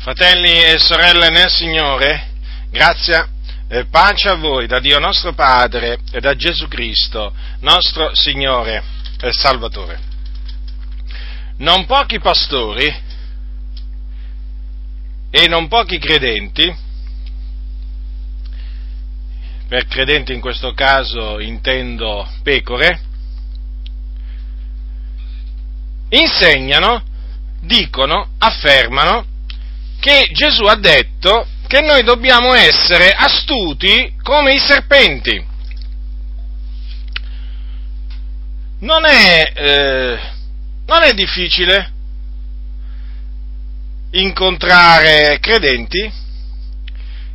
Fratelli e sorelle nel Signore, grazia e pace a voi da Dio nostro Padre e da Gesù Cristo, nostro Signore e Salvatore. Non pochi pastori e non pochi credenti, per credenti in questo caso intendo pecore, insegnano, dicono, affermano che Gesù ha detto che noi dobbiamo essere astuti come i serpenti. Non è, eh, non è difficile incontrare credenti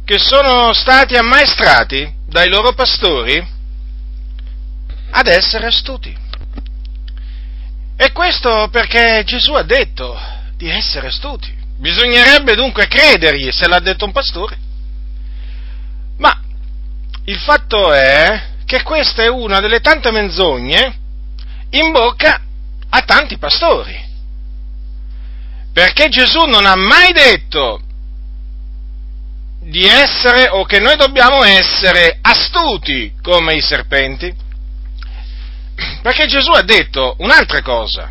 che sono stati ammaestrati dai loro pastori ad essere astuti. E questo perché Gesù ha detto di essere astuti. Bisognerebbe dunque credergli se l'ha detto un pastore. Ma il fatto è che questa è una delle tante menzogne in bocca a tanti pastori. Perché Gesù non ha mai detto di essere o che noi dobbiamo essere astuti come i serpenti. Perché Gesù ha detto un'altra cosa.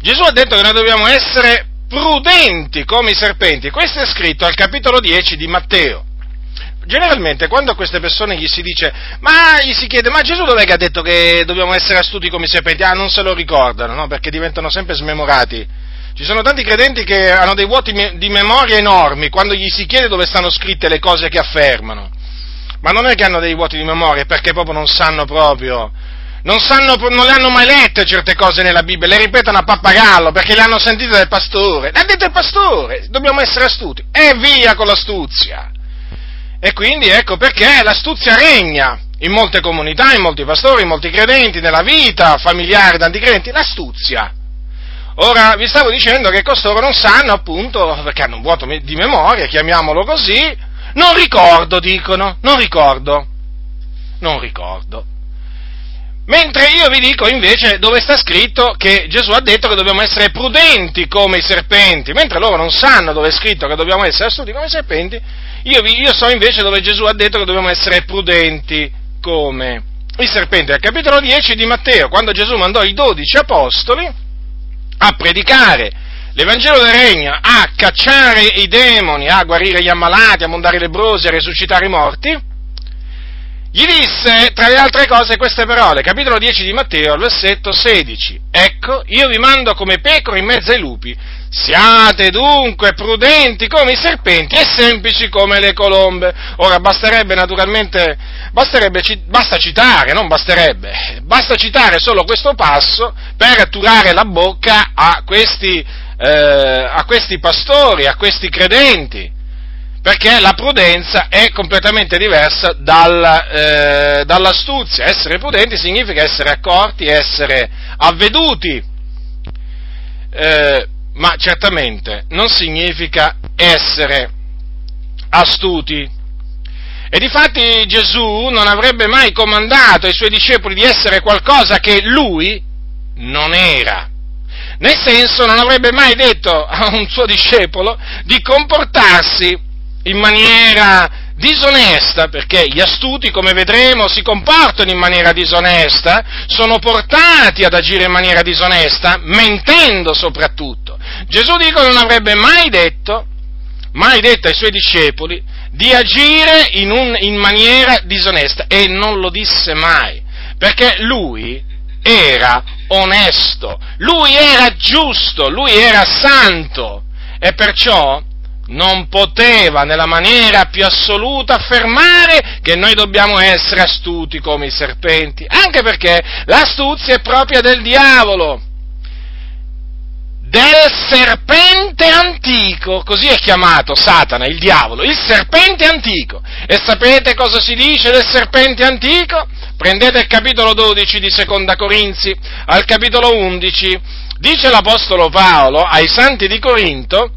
Gesù ha detto che noi dobbiamo essere prudenti come i serpenti. Questo è scritto al capitolo 10 di Matteo. Generalmente quando a queste persone gli si dice, ma gli si chiede, ma Gesù dov'è che ha detto che dobbiamo essere astuti come i serpenti? Ah, non se lo ricordano, no? Perché diventano sempre smemorati. Ci sono tanti credenti che hanno dei vuoti di memoria enormi quando gli si chiede dove stanno scritte le cose che affermano. Ma non è che hanno dei vuoti di memoria, perché proprio non sanno proprio non, sanno, non le hanno mai lette certe cose nella Bibbia, le ripetono a pappagallo perché le hanno sentite dal pastore. L'ha detto il pastore, dobbiamo essere astuti. E via con l'astuzia. E quindi ecco perché l'astuzia regna in molte comunità, in molti pastori, in molti credenti, nella vita familiare tanti credenti, l'astuzia. Ora vi stavo dicendo che costoro non sanno appunto, perché hanno un vuoto di memoria, chiamiamolo così, non ricordo, dicono, non ricordo, non ricordo. Mentre io vi dico invece dove sta scritto che Gesù ha detto che dobbiamo essere prudenti come i serpenti, mentre loro non sanno dove è scritto che dobbiamo essere astuti come i serpenti, io, vi, io so invece dove Gesù ha detto che dobbiamo essere prudenti come i serpenti. Al capitolo 10 di Matteo, quando Gesù mandò i dodici apostoli a predicare l'Evangelo del Regno, a cacciare i demoni, a guarire gli ammalati, a mondare i lebrosi, a risuscitare i morti, gli disse, tra le altre cose, queste parole, capitolo 10 di Matteo, versetto 16. Ecco, io vi mando come pecore in mezzo ai lupi. Siate dunque prudenti come i serpenti e semplici come le colombe. Ora basterebbe naturalmente, basterebbe, basta citare, non basterebbe, basta citare solo questo passo per atturare la bocca a questi, eh, a questi pastori, a questi credenti perché la prudenza è completamente diversa dalla, eh, dall'astuzia. Essere prudenti significa essere accorti, essere avveduti, eh, ma certamente non significa essere astuti. E difatti Gesù non avrebbe mai comandato ai suoi discepoli di essere qualcosa che lui non era. Nel senso non avrebbe mai detto a un suo discepolo di comportarsi in maniera disonesta, perché gli astuti, come vedremo, si comportano in maniera disonesta, sono portati ad agire in maniera disonesta, mentendo soprattutto. Gesù dico non avrebbe mai detto, mai detto ai suoi discepoli di agire in, un, in maniera disonesta e non lo disse mai, perché lui era onesto, lui era giusto, lui era santo e perciò non poteva nella maniera più assoluta affermare che noi dobbiamo essere astuti come i serpenti, anche perché l'astuzia è propria del diavolo, del serpente antico, così è chiamato Satana, il diavolo, il serpente antico. E sapete cosa si dice del serpente antico? Prendete il capitolo 12 di Seconda Corinzi, al capitolo 11, dice l'Apostolo Paolo ai santi di Corinto,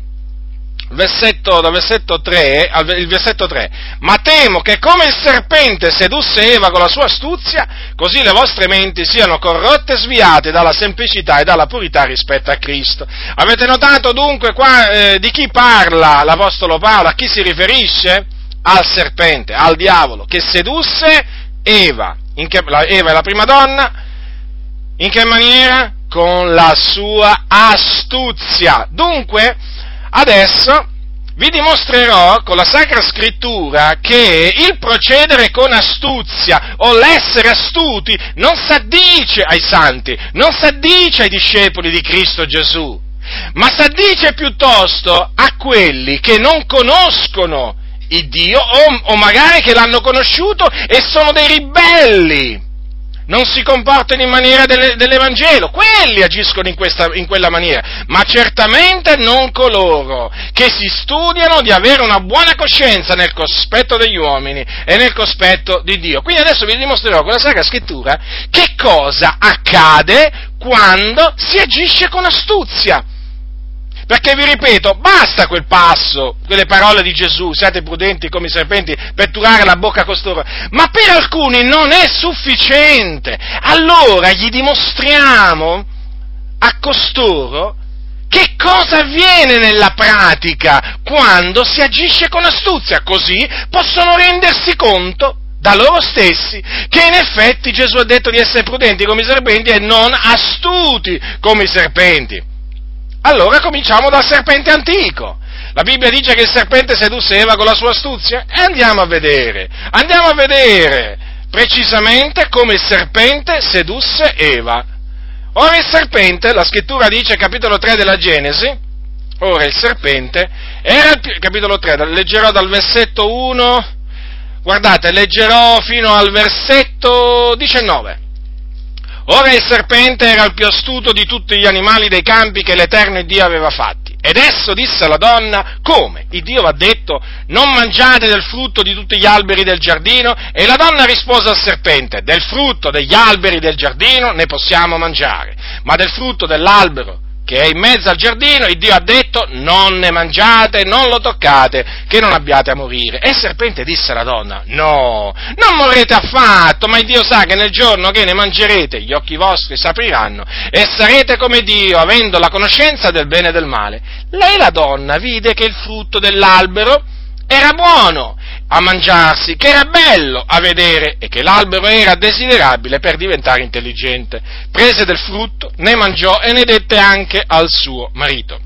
versetto, dal versetto 3, il versetto 3, ma temo che come il serpente sedusse Eva con la sua astuzia, così le vostre menti siano corrotte e sviate dalla semplicità e dalla purità rispetto a Cristo. Avete notato dunque qua eh, di chi parla l'Apostolo Paolo, a chi si riferisce? Al serpente, al diavolo, che sedusse Eva. Che, la, Eva è la prima donna, in che maniera? Con la sua astuzia. Dunque, Adesso vi dimostrerò con la Sacra Scrittura che il procedere con astuzia o l'essere astuti non s'addice ai santi, non s'addice ai discepoli di Cristo Gesù, ma s'addice piuttosto a quelli che non conoscono il Dio o, o magari che l'hanno conosciuto e sono dei ribelli non si comportano in maniera delle, dell'Evangelo, quelli agiscono in, questa, in, quella maniera, ma certamente non coloro che si studiano di avere una buona coscienza nel cospetto degli uomini e nel cospetto di Dio. Quindi adesso vi dimostrerò con la Sacra Scrittura che cosa accade quando si agisce con astuzia. Perché vi ripeto, basta quel passo, quelle parole di Gesù, siate prudenti come i serpenti per turare la bocca a costoro, ma per alcuni non è sufficiente. Allora gli dimostriamo a costoro che cosa avviene nella pratica quando si agisce con astuzia, così possono rendersi conto da loro stessi che in effetti Gesù ha detto di essere prudenti come i serpenti e non astuti come i serpenti. Allora cominciamo dal serpente antico. La Bibbia dice che il serpente sedusse Eva con la sua astuzia e andiamo a vedere, andiamo a vedere precisamente come il serpente sedusse Eva. Ora il serpente, la scrittura dice, capitolo 3 della Genesi, ora il serpente era il capitolo 3, leggerò dal versetto 1, guardate, leggerò fino al versetto 19. Ora il serpente era il più astuto di tutti gli animali dei campi che l'Eterno Dio aveva fatti. Ed esso disse alla donna, come? Il Dio va detto, non mangiate del frutto di tutti gli alberi del giardino? E la donna rispose al serpente, del frutto degli alberi del giardino ne possiamo mangiare, ma del frutto dell'albero che è in mezzo al giardino, il Dio ha detto non ne mangiate, non lo toccate, che non abbiate a morire. E il serpente disse alla donna, no, non morrete affatto, ma Dio sa che nel giorno che ne mangerete gli occhi vostri s'apriranno e sarete come Dio, avendo la conoscenza del bene e del male. Lei la donna vide che il frutto dell'albero era buono a mangiarsi, che era bello a vedere e che l'albero era desiderabile per diventare intelligente. Prese del frutto, ne mangiò e ne dette anche al suo marito,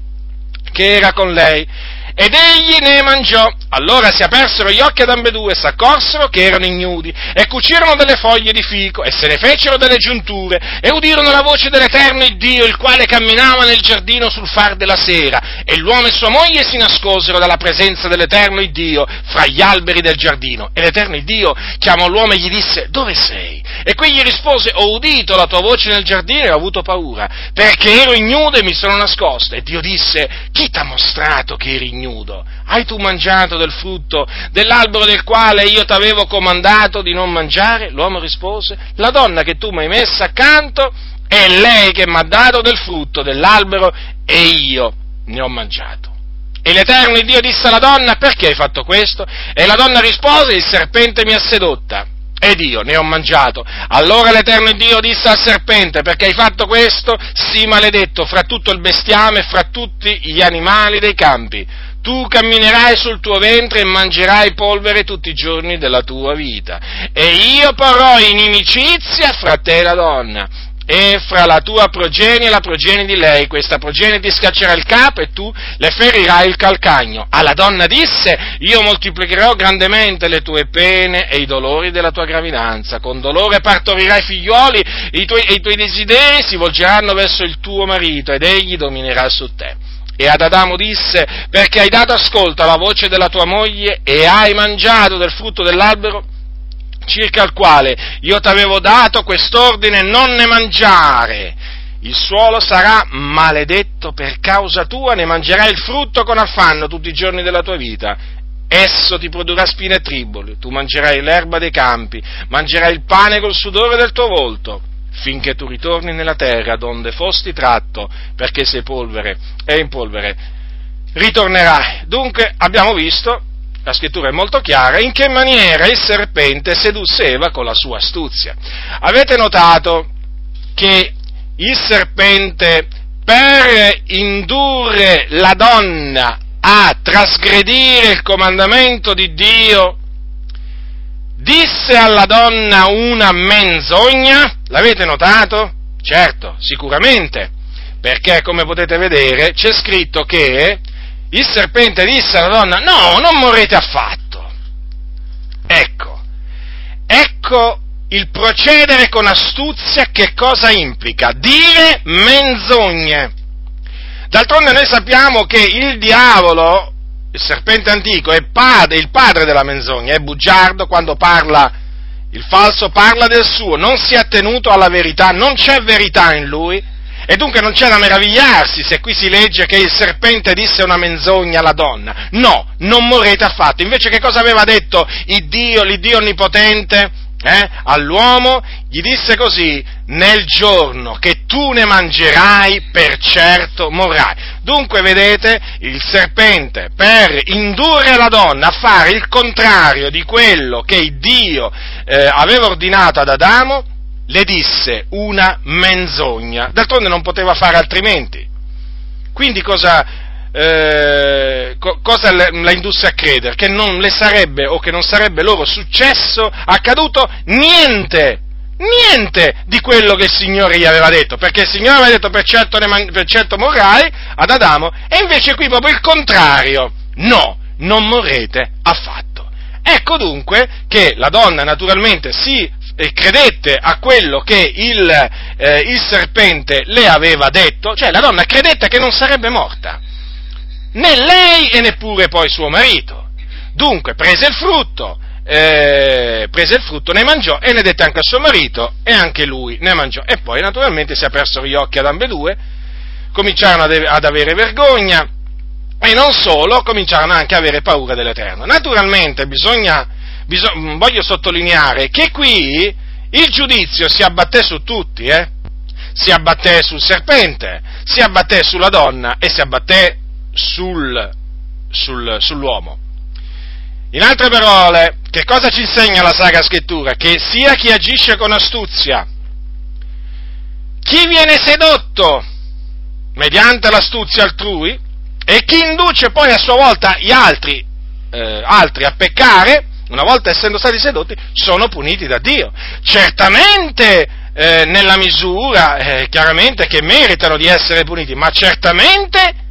che era con lei ed egli ne mangiò. Allora si apersero gli occhi ad ambedue, s'accorsero che erano ignudi, e cucirono delle foglie di fico, e se ne fecero delle giunture, e udirono la voce dell'Eterno Dio, il quale camminava nel giardino sul far della sera, e l'uomo e sua moglie si nascosero dalla presenza dell'Eterno Dio fra gli alberi del giardino. E l'Eterno Dio chiamò l'uomo e gli disse, dove sei? E quegli rispose, ho udito la tua voce nel giardino e ho avuto paura, perché ero ignudo e mi sono nascosto. E Dio disse, chi ti ha mostrato che eri ignudo? Hai tu mangiato del frutto dell'albero del quale io ti avevo comandato di non mangiare? L'uomo rispose, la donna che tu mi hai messa accanto è lei che mi ha dato del frutto dell'albero e io ne ho mangiato. E l'Eterno Dio disse alla donna, perché hai fatto questo? E la donna rispose, il serpente mi ha sedotta ed io ne ho mangiato. Allora l'Eterno Dio disse al serpente, perché hai fatto questo? Sii maledetto fra tutto il bestiame e fra tutti gli animali dei campi tu camminerai sul tuo ventre e mangerai polvere tutti i giorni della tua vita. E io porrò inimicizia fra te e la donna, e fra la tua progenie e la progenie di lei, questa progenie ti scaccerà il capo e tu le ferirai il calcagno. Alla donna disse, io moltiplicherò grandemente le tue pene e i dolori della tua gravidanza, con dolore partorirai figlioli i tuoi, e i tuoi desideri si volgeranno verso il tuo marito ed egli dominerà su te. E ad Adamo disse, perché hai dato ascolto alla voce della tua moglie e hai mangiato del frutto dell'albero circa il quale io ti avevo dato quest'ordine non ne mangiare. Il suolo sarà maledetto per causa tua, ne mangerai il frutto con affanno tutti i giorni della tua vita. Esso ti produrrà spine e triboli, tu mangerai l'erba dei campi, mangerai il pane col sudore del tuo volto finché tu ritorni nella terra donde fosti tratto, perché sei polvere e in polvere ritornerai. Dunque abbiamo visto, la scrittura è molto chiara, in che maniera il serpente sedusse Eva con la sua astuzia. Avete notato che il serpente per indurre la donna a trasgredire il comandamento di Dio, disse alla donna una menzogna? L'avete notato? Certo, sicuramente, perché come potete vedere c'è scritto che il serpente disse alla donna no, non morrete affatto. Ecco, ecco il procedere con astuzia che cosa implica? Dire menzogne. D'altronde noi sappiamo che il diavolo, il serpente antico, è padre, il padre della menzogna, è bugiardo quando parla, il falso parla del suo, non si è tenuto alla verità, non c'è verità in lui, e dunque non c'è da meravigliarsi se qui si legge che il serpente disse una menzogna alla donna. No, non morrete affatto. Invece che cosa aveva detto l'Iddio onnipotente? Eh, all'uomo, gli disse così, nel giorno che tu ne mangerai, per certo morrai. Dunque, vedete, il serpente, per indurre la donna a fare il contrario di quello che Dio eh, aveva ordinato ad Adamo, le disse una menzogna. D'altronde non poteva fare altrimenti. Quindi cosa, eh, co- cosa la indusse a credere? Che non le sarebbe o che non sarebbe loro successo, accaduto niente, niente di quello che il Signore gli aveva detto, perché il Signore aveva detto per certo, man- per certo morrai ad Adamo, e invece qui proprio il contrario, no, non morrete affatto. Ecco dunque che la donna naturalmente si eh, credette a quello che il, eh, il serpente le aveva detto, cioè la donna credette che non sarebbe morta né lei e neppure poi suo marito. Dunque prese il frutto, eh, prese il frutto, ne mangiò e ne dette anche a suo marito e anche lui ne mangiò. E poi naturalmente si apersero gli occhi ad ambedue, cominciarono ad, avere vergogna e non solo, cominciarono anche ad avere paura dell'Eterno. Naturalmente bisogna, bisogna, voglio sottolineare che qui il giudizio si abbatté su tutti, eh? si abbatté sul serpente, si abbatté sulla donna e si abbatté sul, sul, sull'uomo. In altre parole, che cosa ci insegna la Sacra Scrittura? Che sia chi agisce con astuzia, chi viene sedotto mediante l'astuzia altrui e chi induce poi a sua volta gli altri, eh, altri a peccare, una volta essendo stati sedotti, sono puniti da Dio. Certamente eh, nella misura, eh, chiaramente, che meritano di essere puniti, ma certamente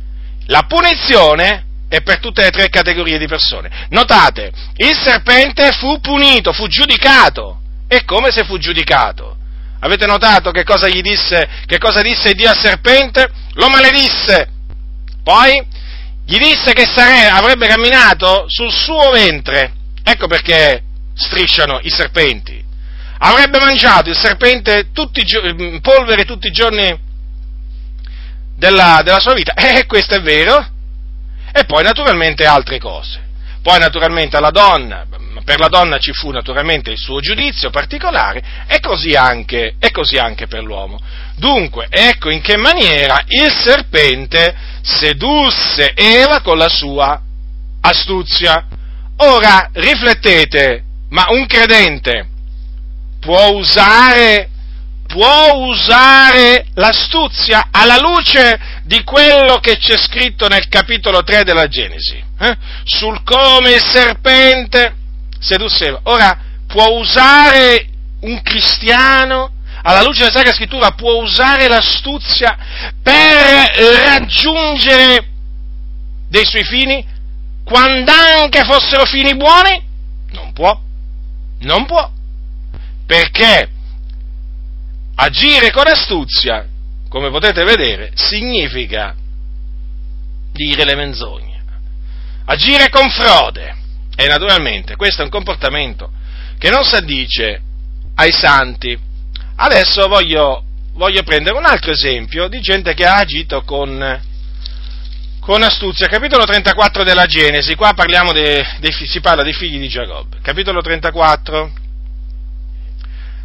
la punizione è per tutte le tre categorie di persone. Notate, il serpente fu punito, fu giudicato. E come se fu giudicato? Avete notato che cosa gli disse, che cosa disse Dio al serpente? Lo maledisse. Poi gli disse che sare, avrebbe camminato sul suo ventre. Ecco perché strisciano i serpenti. Avrebbe mangiato il serpente tutti, polvere tutti i giorni della, della sua vita. E eh, questo è vero. E poi naturalmente altre cose. Poi naturalmente alla donna, per la donna ci fu naturalmente il suo giudizio particolare e così anche, e così anche per l'uomo. Dunque, ecco in che maniera il serpente sedusse Eva con la sua astuzia. Ora riflettete, ma un credente può usare può usare l'astuzia alla luce di quello che c'è scritto nel capitolo 3 della Genesi, eh? sul come il serpente sedusse. Ora, può usare un cristiano, alla luce della Sacra Scrittura, può usare l'astuzia per raggiungere dei suoi fini, quando anche fossero fini buoni? Non può, non può, perché agire con astuzia, come potete vedere, significa dire le menzogne. Agire con frode. E naturalmente questo è un comportamento che non si addice ai santi. Adesso voglio, voglio prendere un altro esempio di gente che ha agito con, con astuzia. Capitolo 34 della Genesi, qua de, de, si parla dei figli di Giacobbe. Capitolo 34,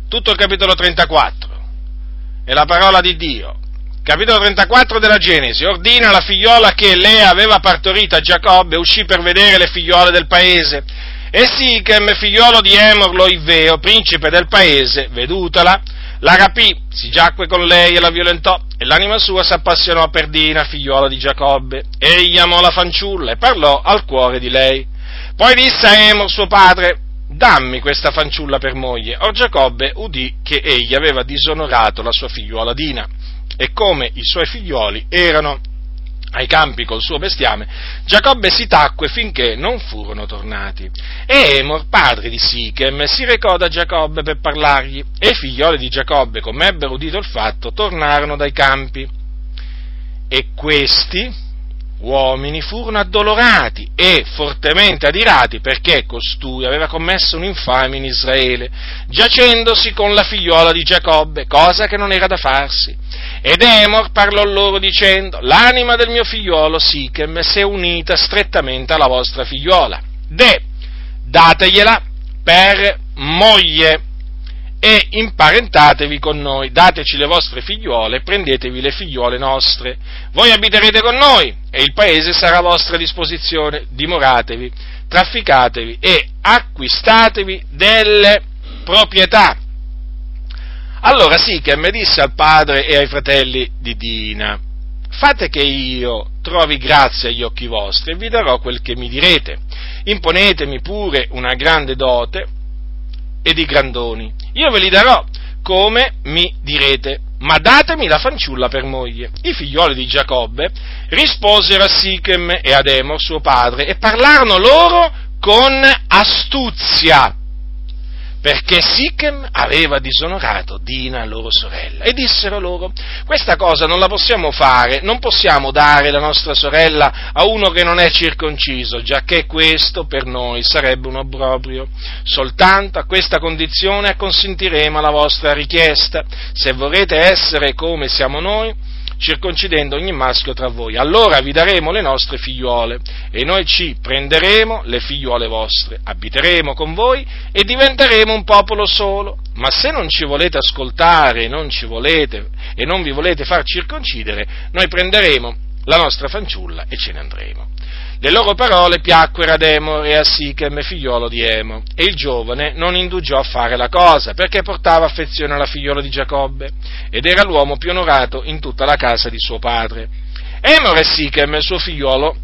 tutto il capitolo 34 è la parola di Dio. capitolo 34 della Genesi, ordina alla figliola che Lea aveva partorito a Giacobbe, uscì per vedere le figliole del paese. E Sichem, figliolo di Emor lo Iveo, principe del paese, vedutala, la rapì, si giacque con lei e la violentò, e l'anima sua si appassionò per Dina, figliuola di Giacobbe. Egli amò la fanciulla e parlò al cuore di lei. Poi disse a Emor, suo padre, dammi questa fanciulla per moglie. Or Giacobbe udì che egli aveva disonorato la sua figliuola Dina e come i suoi figlioli erano ai campi col suo bestiame, Giacobbe si tacque finché non furono tornati. E Emor, padre di Sichem, si recò da Giacobbe per parlargli, e i figlioli di Giacobbe, come ebbero udito il fatto, tornarono dai campi. E questi, uomini furono addolorati e fortemente adirati perché costui aveva commesso un'infamia in Israele, giacendosi con la figliuola di Giacobbe, cosa che non era da farsi. Ed Emor parlò loro dicendo, l'anima del mio figliuolo Sichem si è unita strettamente alla vostra figliuola, de, dategliela per moglie e imparentatevi con noi, dateci le vostre figliuole, prendetevi le figliuole nostre, voi abiterete con noi e il paese sarà a vostra disposizione, dimoratevi, trafficatevi e acquistatevi delle proprietà. Allora Sichem disse al padre e ai fratelli di Dina, fate che io trovi grazia agli occhi vostri e vi darò quel che mi direte, imponetemi pure una grande dote e di grandoni. Io ve li darò come mi direte, ma datemi la fanciulla per moglie. I figlioli di Giacobbe risposero a Sichem e ad Emor, suo padre, e parlarono loro con astuzia perché Sichem aveva disonorato Dina, loro sorella. E dissero loro, questa cosa non la possiamo fare, non possiamo dare la nostra sorella a uno che non è circonciso, giacché questo per noi sarebbe un obbrobrio. Soltanto a questa condizione acconsentiremo alla vostra richiesta. Se vorrete essere come siamo noi, circoncidendo ogni maschio tra voi. Allora vi daremo le nostre figliuole e noi ci prenderemo le figliuole vostre, abiteremo con voi e diventeremo un popolo solo. Ma se non ci volete ascoltare non, volete, e non vi volete far circoncidere, noi prenderemo la nostra fanciulla e ce ne andremo. Le loro parole piacquero ad Emor e a Sichem, figliolo di Emor, e il giovane non indugiò a fare la cosa, perché portava affezione alla figliola di Giacobbe, ed era l'uomo più onorato in tutta la casa di suo padre. Emor e Sichem, suo figliolo,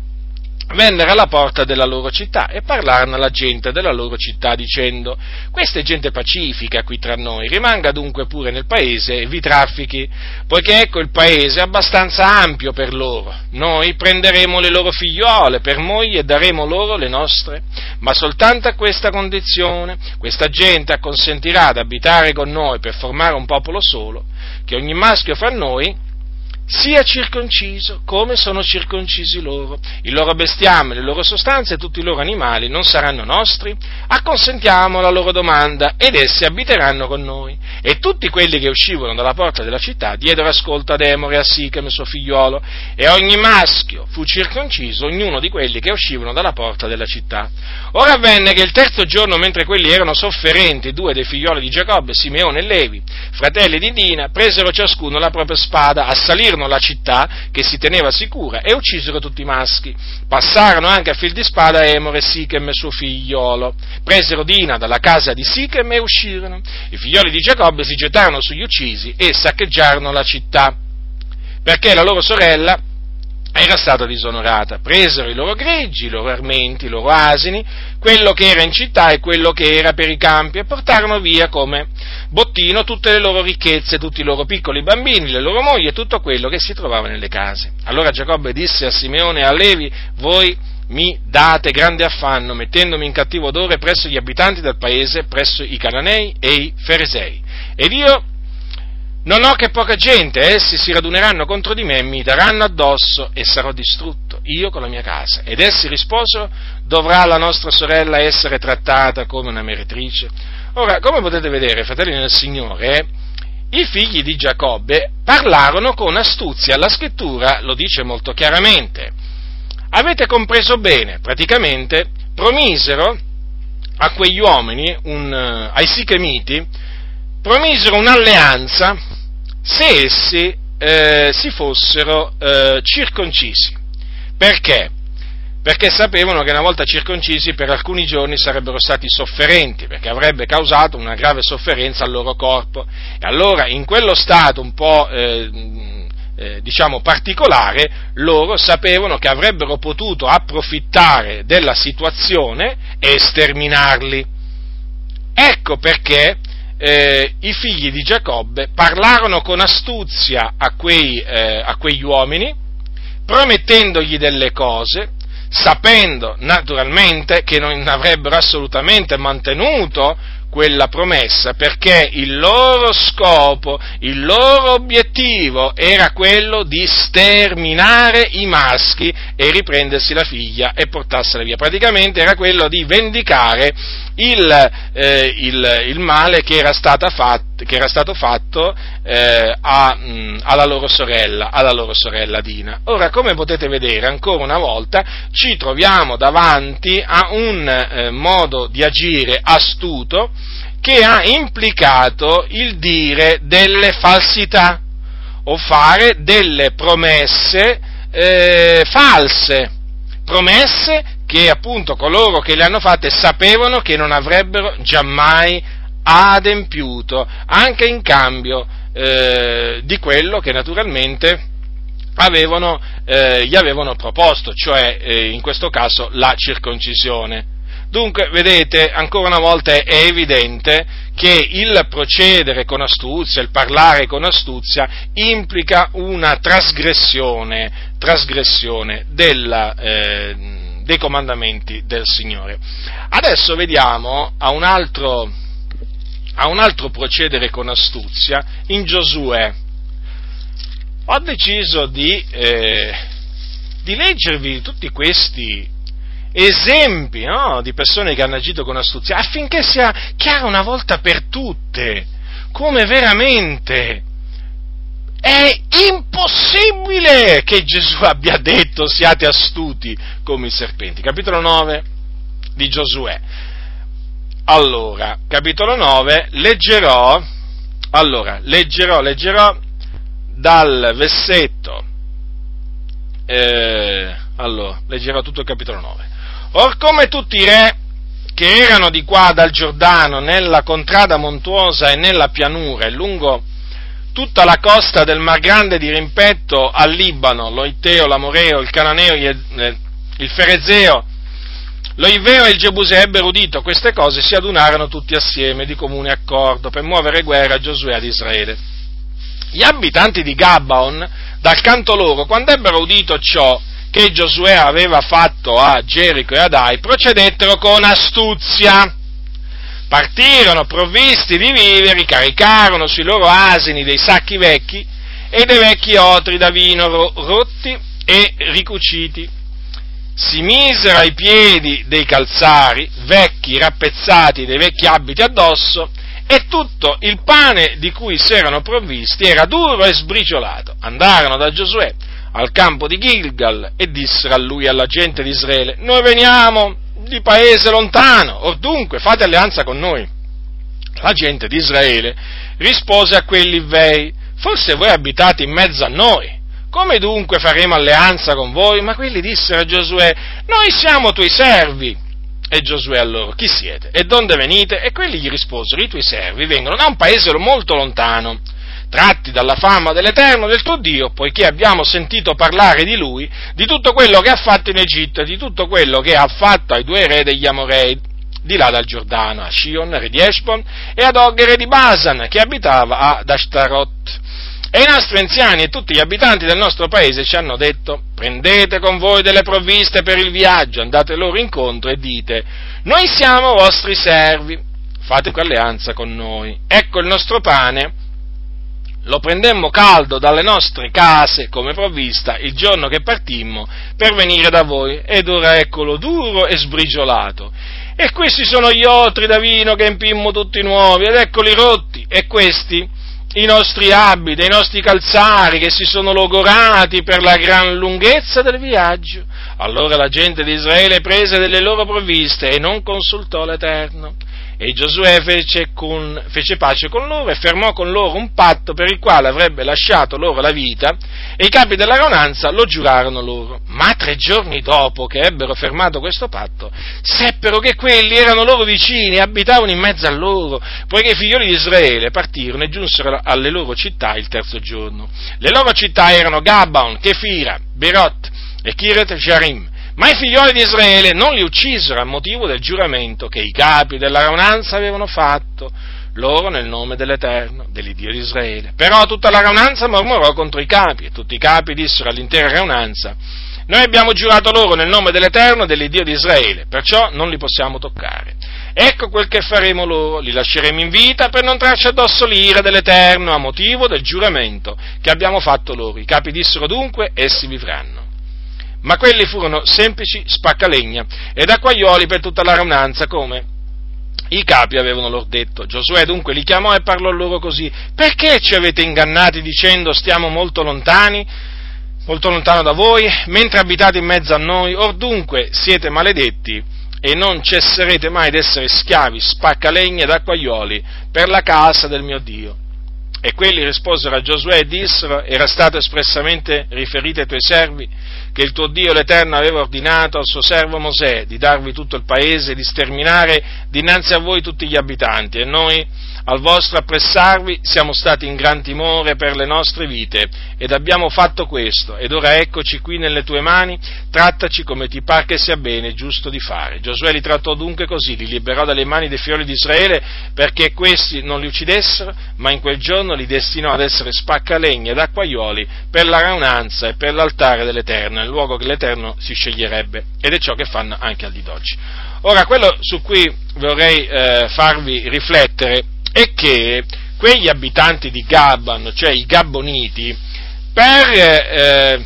vennero alla porta della loro città e parlarono alla gente della loro città dicendo questa è gente pacifica qui tra noi, rimanga dunque pure nel paese e vi traffichi, poiché ecco il paese è abbastanza ampio per loro, noi prenderemo le loro figliole per moglie e daremo loro le nostre, ma soltanto a questa condizione, questa gente acconsentirà ad abitare con noi per formare un popolo solo, che ogni maschio fra noi sia circonciso come sono circoncisi loro. Il loro bestiame, le loro sostanze e tutti i loro animali non saranno nostri? Acconsentiamo alla loro domanda ed essi abiteranno con noi. E tutti quelli che uscivano dalla porta della città diedero ascolto ad Emore a Sichem, suo figliuolo, e ogni maschio fu circonciso, ognuno di quelli che uscivano dalla porta della città. Ora avvenne che il terzo giorno, mentre quelli erano sofferenti, due dei figlioli di Giacobbe, Simeone e Levi, fratelli di Dina, presero ciascuno la propria spada, assalirono la città che si teneva sicura e uccisero tutti i maschi. Passarono anche a fil di spada Emore e Sichem, suo figliolo. Presero Dina dalla casa di Sichem e uscirono. I figlioli di Giacobbe si gettarono sugli uccisi e saccheggiarono la città, perché la loro sorella era stata disonorata. Presero i loro greggi, i loro armenti, i loro asini, quello che era in città e quello che era per i campi, e portarono via come bottino tutte le loro ricchezze, tutti i loro piccoli bambini, le loro mogli e tutto quello che si trovava nelle case. Allora Giacobbe disse a Simeone e a Levi, voi mi date grande affanno, mettendomi in cattivo odore presso gli abitanti del paese, presso i cananei e i feresei. Ed io non ho che poca gente, essi si raduneranno contro di me mi daranno addosso e sarò distrutto, io con la mia casa. Ed essi risposero, dovrà la nostra sorella essere trattata come una meretrice? Ora, come potete vedere, fratelli del Signore, eh, i figli di Giacobbe parlarono con astuzia, la scrittura lo dice molto chiaramente. Avete compreso bene, praticamente promisero a quegli uomini, un, ai Sichemiti, promisero un'alleanza se essi eh, si fossero eh, circoncisi. Perché? Perché sapevano che una volta circoncisi per alcuni giorni sarebbero stati sofferenti, perché avrebbe causato una grave sofferenza al loro corpo. E allora in quello stato un po' eh, eh, diciamo particolare, loro sapevano che avrebbero potuto approfittare della situazione e sterminarli. Ecco perché eh, i figli di Giacobbe parlarono con astuzia a, quei, eh, a quegli uomini, promettendogli delle cose, sapendo naturalmente che non avrebbero assolutamente mantenuto quella promessa perché il loro scopo, il loro obiettivo era quello di sterminare i maschi e riprendersi la figlia e portarsela via. Praticamente era quello di vendicare il, eh, il, il male che era, fatto, che era stato fatto eh, a, mh, alla, loro sorella, alla loro sorella Dina. Ora, come potete vedere, ancora una volta ci troviamo davanti a un eh, modo di agire astuto che ha implicato il dire delle falsità o fare delle promesse eh, false, promesse che appunto coloro che le hanno fatte sapevano che non avrebbero giammai adempiuto, anche in cambio eh, di quello che naturalmente avevano, eh, gli avevano proposto, cioè eh, in questo caso la circoncisione. Dunque, vedete, ancora una volta è evidente che il procedere con astuzia, il parlare con astuzia, implica una trasgressione, trasgressione della, eh, dei comandamenti del Signore. Adesso vediamo a un altro, a un altro procedere con astuzia in Giosuè. Ho deciso di, eh, di leggervi tutti questi esempi no, di persone che hanno agito con astuzia, affinché sia chiaro una volta per tutte come veramente è impossibile che Gesù abbia detto siate astuti come i serpenti. Capitolo 9 di Giosuè. Allora, capitolo 9, leggerò, allora, leggerò, leggerò dal versetto, eh, allora, leggerò tutto il capitolo 9. Or come tutti i re che erano di qua dal Giordano, nella contrada montuosa e nella pianura, e lungo tutta la costa del Mar Grande di rimpetto al Libano, lo Itteo, l'Amoreo, il Cananeo, eh, il Ferezeo, lo Iveo e il Gebuse ebbero udito queste cose si adunarono tutti assieme di comune accordo per muovere guerra a Giosuè ad Israele. Gli abitanti di Gabaon, dal canto loro, quando ebbero udito ciò, che Giosuè aveva fatto a Gerico e ad Ai, procedettero con astuzia. Partirono provvisti di viveri, caricarono sui loro asini dei sacchi vecchi e dei vecchi otri da vino rotti e ricuciti. Si misero ai piedi dei calzari, vecchi, rappezzati, dei vecchi abiti addosso, e tutto il pane di cui si erano provvisti era duro e sbriciolato. Andarono da Giosuè al campo di Gilgal e dissero a lui e alla gente di Israele, noi veniamo di paese lontano, or dunque fate alleanza con noi. La gente di Israele rispose a quelli vei, forse voi abitate in mezzo a noi, come dunque faremo alleanza con voi? Ma quelli dissero a Giosuè, noi siamo tuoi servi. E Giosuè a loro, chi siete? E donde venite? E quelli gli risposero, i tuoi servi vengono da un paese molto lontano tratti dalla fama dell'Eterno del tuo Dio, poiché abbiamo sentito parlare di Lui, di tutto quello che ha fatto in Egitto e di tutto quello che ha fatto ai due re degli Amorei, di là dal Giordano, a Shion, re di Eshbon, e ad Og, re di Basan, che abitava ad Ashtarot. E i nostri anziani e tutti gli abitanti del nostro paese ci hanno detto, prendete con voi delle provviste per il viaggio, andate loro incontro e dite, noi siamo vostri servi, fate alleanza con noi, ecco il nostro pane, lo prendemmo caldo dalle nostre case come provvista il giorno che partimmo per venire da voi ed ora eccolo duro e sbrigiolato. E questi sono gli otri da vino che empimmo tutti nuovi ed eccoli rotti e questi i nostri abiti, i nostri calzari che si sono logorati per la gran lunghezza del viaggio. Allora la gente di Israele prese delle loro provviste e non consultò l'Eterno E Giosuè fece, con, fece, pace con loro e fermò con loro un patto per il quale avrebbe lasciato loro la vita e i capi della raunanza lo giurarono loro. Ma tre giorni dopo che ebbero fermato questo patto, seppero che quelli erano loro vicini e abitavano in mezzo a loro, poiché i figlioli di Israele partirono e giunsero alle loro città il terzo giorno. Le loro città erano Gabaon, Kefira, Berot e Kiret Jarim ma i figlioli di Israele non li uccisero a motivo del giuramento che i capi della raunanza avevano fatto loro nel nome dell'Eterno, dell'Iddio di Israele. Però tutta la raunanza mormorò contro i capi e tutti i capi dissero all'intera raunanza noi abbiamo giurato loro nel nome dell'Eterno, dell'Iddio di Israele, perciò non li possiamo toccare. Ecco quel che faremo loro, li lasceremo in vita per non trarci addosso l'ira dell'Eterno a motivo del giuramento che abbiamo fatto loro. I capi dissero dunque, essi vivranno ma quelli furono semplici spaccalegna ed acquaioli per tutta la raunanza, come i capi avevano loro detto. Giosuè dunque li chiamò e parlò loro così, perché ci avete ingannati dicendo stiamo molto lontani, molto lontano da voi, mentre abitate in mezzo a noi? Or dunque siete maledetti e non cesserete mai d'essere schiavi, spaccalegna ed acquaioli per la casa del mio Dio. E quelli risposero a Giosuè e dissero, era stato espressamente riferito ai tuoi servi, che il tuo Dio l'Eterno aveva ordinato al suo servo Mosè di darvi tutto il paese e di sterminare dinanzi a voi tutti gli abitanti, e noi al vostro appressarvi siamo stati in gran timore per le nostre vite. Ed abbiamo fatto questo. Ed ora eccoci qui nelle tue mani, trattaci come ti par che sia bene e giusto di fare. Giosuè li trattò dunque così, li liberò dalle mani dei fiori di Israele perché questi non li uccidessero, ma in quel giorno li destinò ad essere spaccalegni ed acquaioli per la raunanza e per l'altare dell'Eterno, nel luogo che l'Eterno si sceglierebbe. Ed è ciò che fanno anche al di d'oggi. Ora, quello su cui vorrei eh, farvi riflettere è che quegli abitanti di Gabban, cioè i Gabboniti, per, eh,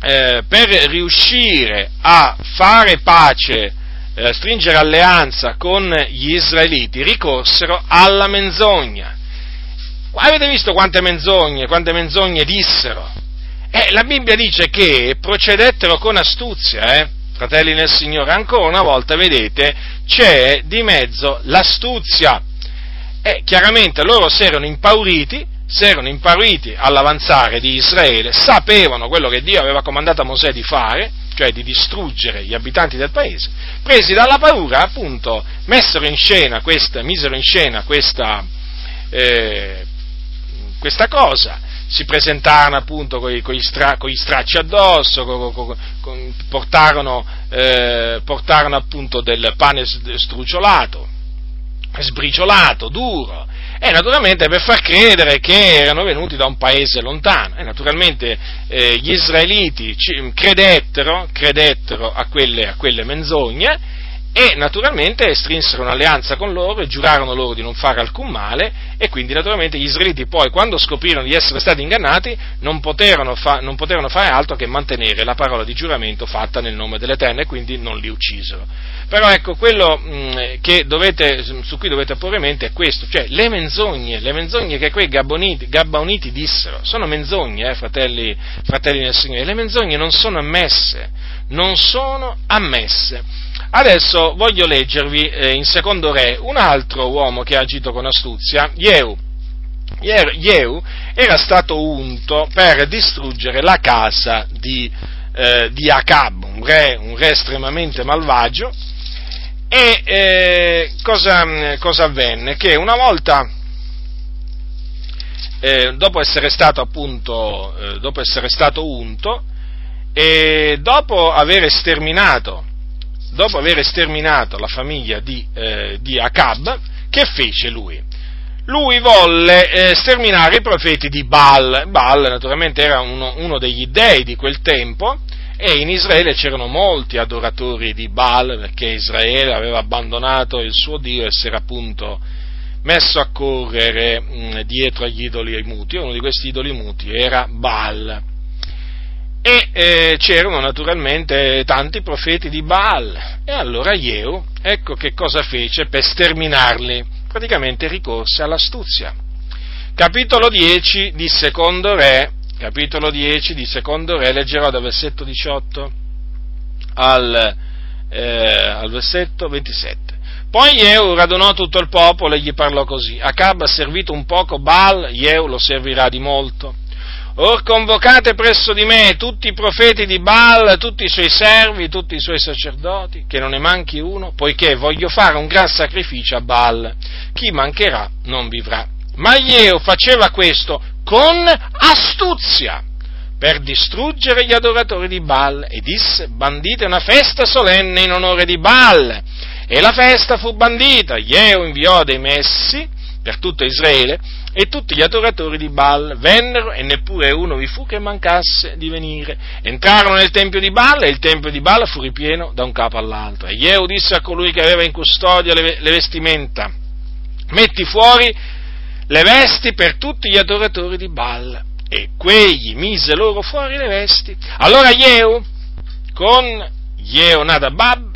eh, per riuscire a fare pace, eh, stringere alleanza con gli israeliti, ricorsero alla menzogna. Avete visto quante menzogne, quante menzogne dissero? Eh, la Bibbia dice che procedettero con astuzia, eh? fratelli nel Signore, ancora una volta, vedete, c'è di mezzo l'astuzia e chiaramente loro si erano impauriti, si erano impauriti all'avanzare di Israele, sapevano quello che Dio aveva comandato a Mosè di fare, cioè di distruggere gli abitanti del paese, presi dalla paura, appunto, messero in scena questa, misero in scena questa, eh, questa cosa, si presentarono appunto con gli, stra, stracci addosso, con, con, con, portarono, eh, portarono appunto del pane struciolato, sbriciolato, duro, e naturalmente per far credere che erano venuti da un paese lontano. E naturalmente eh, gli israeliti credettero, credettero a, quelle, a quelle menzogne e naturalmente strinsero un'alleanza con loro e giurarono loro di non fare alcun male e quindi naturalmente gli israeliti poi quando scoprirono di essere stati ingannati non poterono, fa, non poterono fare altro che mantenere la parola di giuramento fatta nel nome dell'Eterno e quindi non li uccisero. Però ecco, quello mh, dovete, su cui dovete porre mente è questo, cioè le menzogne, le menzogne che quei Gabboniti, Gabbaoniti dissero, sono menzogne, eh, fratelli, fratelli nel Signore, le menzogne non sono ammesse, non sono ammesse. Adesso voglio leggervi eh, in secondo re un altro uomo che ha agito con astuzia, Jehu. Jehu era stato unto per distruggere la casa di, eh, di Acab, un re, un re, estremamente malvagio, e eh, cosa, cosa, avvenne? Che una volta, eh, dopo essere stato appunto, eh, dopo essere stato unto, e dopo aver sterminato dopo aver sterminato la famiglia di, eh, di Acab, che fece lui? Lui volle eh, sterminare i profeti di Baal. Baal naturalmente era uno, uno degli dei di quel tempo e in Israele c'erano molti adoratori di Baal perché Israele aveva abbandonato il suo Dio e si era appunto messo a correre mh, dietro agli idoli muti. Uno di questi idoli muti era Baal e eh, c'erano naturalmente tanti profeti di Baal. E allora Jehu, ecco che cosa fece per sterminarli, praticamente ricorse all'astuzia. Capitolo 10 di Secondo Re, capitolo 10 di Secondo Re, leggerò dal versetto 18 al, eh, al versetto 27. Poi Jeu radunò tutto il popolo e gli parlò così. Acab ha servito un poco Baal, Jeu lo servirà di molto. Or convocate presso di me tutti i profeti di Baal, tutti i suoi servi, tutti i suoi sacerdoti, che non ne manchi uno, poiché voglio fare un gran sacrificio a Baal. Chi mancherà non vivrà. Ma Jeu faceva questo con astuzia per distruggere gli adoratori di Baal e disse bandite una festa solenne in onore di Baal e la festa fu bandita, Jeo inviò dei messi per tutto Israele e tutti gli adoratori di Baal vennero e neppure uno vi fu che mancasse di venire. Entrarono nel tempio di Baal e il tempio di Baal fu ripieno da un capo all'altro. E Jeu disse a colui che aveva in custodia le, le vestimenta, metti fuori le vesti per tutti gli adoratori di Baal. E quegli mise loro fuori le vesti. Allora Jeu, con Jeonadabab,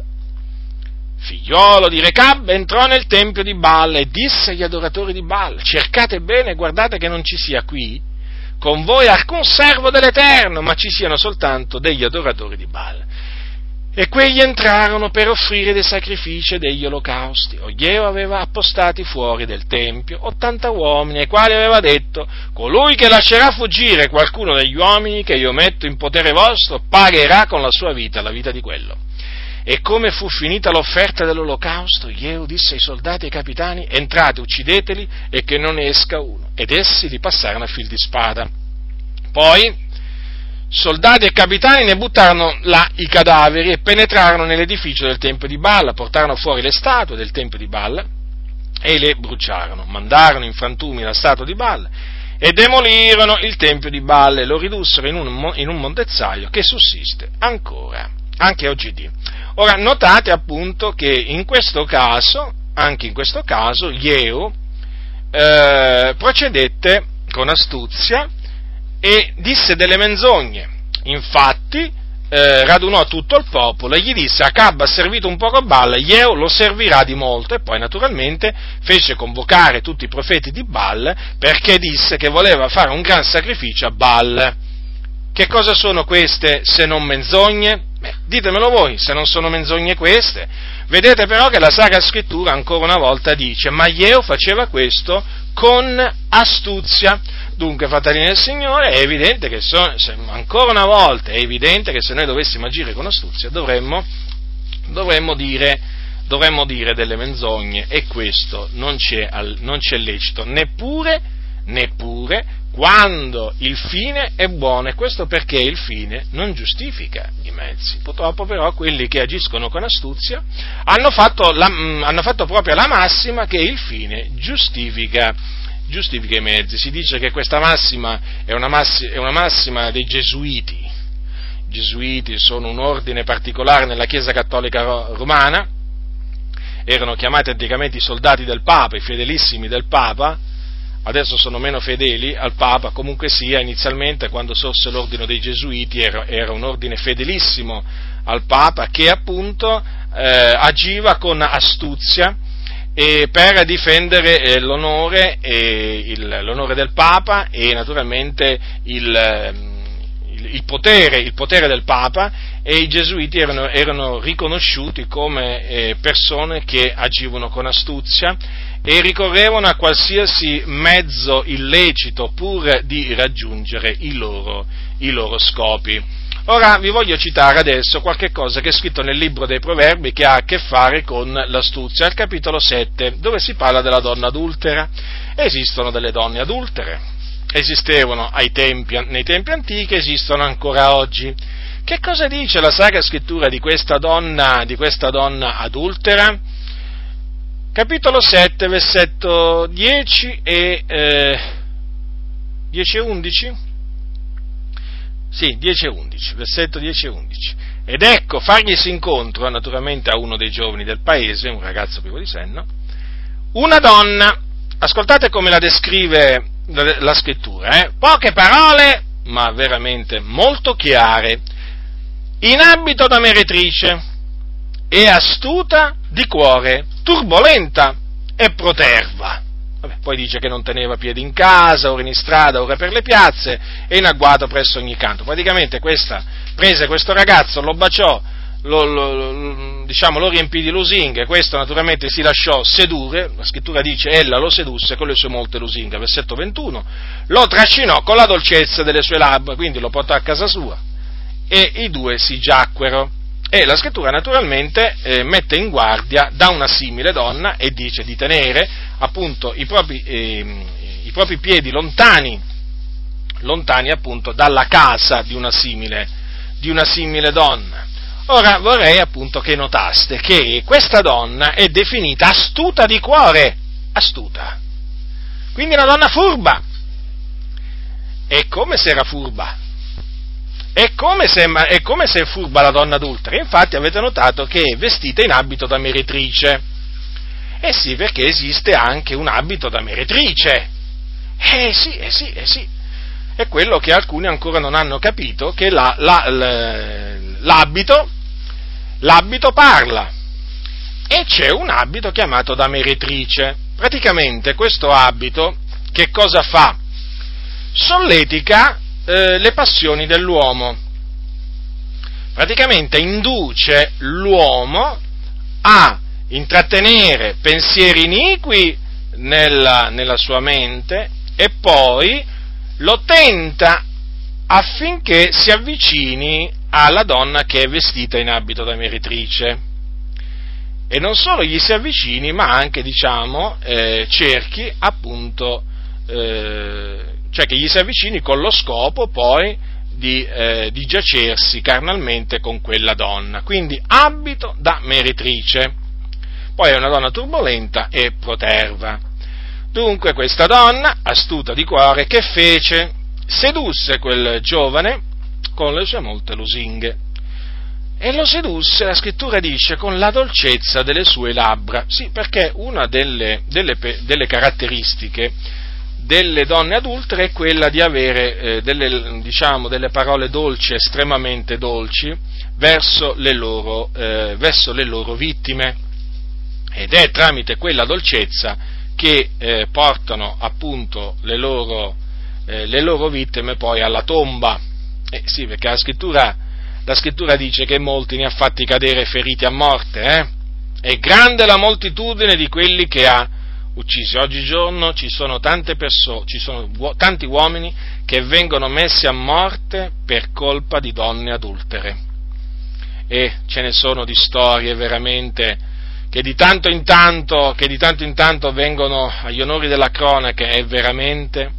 figliolo di Recab, entrò nel tempio di Baal e disse agli adoratori di Baal, cercate bene, guardate che non ci sia qui con voi alcun servo dell'Eterno, ma ci siano soltanto degli adoratori di Baal. E quegli entrarono per offrire dei sacrifici e degli olocausti. Oglieo aveva appostati fuori del tempio ottanta uomini, ai quali aveva detto, colui che lascerà fuggire qualcuno degli uomini che io metto in potere vostro, pagherà con la sua vita la vita di quello. E come fu finita l'offerta dell'olocausto, Jeu disse ai soldati e ai capitani, entrate, uccideteli e che non ne esca uno. Ed essi li passarono a fil di spada. Poi, soldati e capitani ne buttarono là i cadaveri e penetrarono nell'edificio del Tempio di Balla, portarono fuori le statue del Tempio di Balla e le bruciarono. Mandarono in frantumi la statua di Balla e demolirono il Tempio di Balla e lo ridussero in un, in un montezzaio che sussiste ancora, anche oggi dì. Ora, notate appunto che in questo caso, anche in questo caso, Jeu eh, procedette con astuzia e disse delle menzogne. Infatti, eh, radunò tutto il popolo e gli disse Acab ha servito un poco a Baal, Jeu lo servirà di molto e poi naturalmente fece convocare tutti i profeti di Baal perché disse che voleva fare un gran sacrificio a Baal. Che cosa sono queste se non menzogne? Beh, ditemelo voi se non sono menzogne queste. Vedete però che la Sacra Scrittura ancora una volta dice, ma Ieo faceva questo con astuzia. Dunque, fratelli del Signore, è evidente che, so, ancora una volta, è evidente che se noi dovessimo agire con astuzia dovremmo, dovremmo, dire, dovremmo dire, delle menzogne e questo non c'è, non c'è lecito, neppure, neppure quando il fine è buono e questo perché il fine non giustifica i mezzi. Purtroppo però quelli che agiscono con astuzia hanno fatto, la, mm, hanno fatto proprio la massima che il fine giustifica, giustifica, i mezzi. Si dice che questa massima è una, massima, è una massima dei gesuiti. I gesuiti sono un ordine particolare nella Chiesa Cattolica Romana, erano chiamati anticamente i soldati del Papa, i fedelissimi del Papa, adesso sono meno fedeli al Papa, comunque sia, inizialmente quando sorse l'ordine dei Gesuiti era, era un ordine fedelissimo al Papa che appunto eh, agiva con astuzia per difendere eh, l'onore, eh, il, l'onore, del Papa e naturalmente il, ehm, il, il, potere, il, potere, del Papa e i Gesuiti erano, erano riconosciuti come eh, persone che agivano con astuzia e ricorrevano a qualsiasi mezzo illecito pur di raggiungere i loro, i loro scopi. Ora vi voglio citare adesso qualche cosa che è scritto nel libro dei Proverbi che ha a che fare con l'astuzia, al capitolo 7, dove si parla della donna adultera. Esistono delle donne adultere, esistevano tempi, nei tempi antichi, esistono ancora oggi. Che cosa dice la Sacra Scrittura di questa donna, di questa donna adultera? Capitolo 7, versetto 10 e, eh, 10 e 11? Sì, 10 e 11, versetto 10 e 11. Ed ecco, farglisi incontro, naturalmente a uno dei giovani del paese, un ragazzo privo di senno, una donna, ascoltate come la descrive la, la scrittura, eh? poche parole, ma veramente molto chiare, in abito da meretrice e astuta di cuore, turbolenta e proterva. Vabbè, poi dice che non teneva piedi in casa, ora in strada, ora per le piazze e in agguato presso ogni canto. Praticamente questa prese questo ragazzo, lo baciò, lo, lo, diciamo, lo riempì di lusinghe, questo naturalmente si lasciò sedurre, la scrittura dice ella lo sedusse con le sue molte lusinghe, versetto 21, lo trascinò con la dolcezza delle sue labbra, quindi lo portò a casa sua e i due si giacquero. E la scrittura naturalmente eh, mette in guardia da una simile donna e dice di tenere appunto i propri, eh, i propri piedi lontani, lontani appunto dalla casa di una simile, di una simile donna. Ora vorrei appunto che notaste che questa donna è definita astuta di cuore, astuta. Quindi una donna furba. E come se era furba? È come, se, è come se furba la donna adultera. Infatti avete notato che è vestita in abito da meretrice. Eh sì, perché esiste anche un abito da meretrice. Eh sì, eh sì, eh sì. È quello che alcuni ancora non hanno capito, che la, la, l'abito l'abito parla e c'è un abito chiamato da meretrice. Praticamente questo abito che cosa fa? Solletica eh, le passioni dell'uomo. Praticamente induce l'uomo a intrattenere pensieri iniqui nella, nella sua mente e poi lo tenta affinché si avvicini alla donna che è vestita in abito da meretrice. E non solo gli si avvicini, ma anche, diciamo, eh, cerchi appunto, eh, cioè che gli si avvicini con lo scopo poi di, eh, di giacersi carnalmente con quella donna. Quindi abito da meretrice. Poi è una donna turbolenta e proterva. Dunque questa donna, astuta di cuore, che fece? Sedusse quel giovane con le sue molte lusinghe. E lo sedusse, la scrittura dice, con la dolcezza delle sue labbra. Sì, perché una delle, delle, delle caratteristiche delle donne adultere è quella di avere eh, delle, diciamo, delle, parole dolci, estremamente dolci, verso le, loro, eh, verso le loro vittime. Ed è tramite quella dolcezza che eh, portano appunto le loro, eh, le loro vittime poi alla tomba eh sì, perché la scrittura, la scrittura, dice che molti ne ha fatti cadere feriti a morte, eh? È grande la moltitudine di quelli che ha uccisi. Oggigiorno ci sono tante persone, ci sono tanti uomini che vengono messi a morte per colpa di donne adultere. E ce ne sono di storie veramente che di tanto in tanto, che di tanto, in tanto vengono agli onori della cronaca, è veramente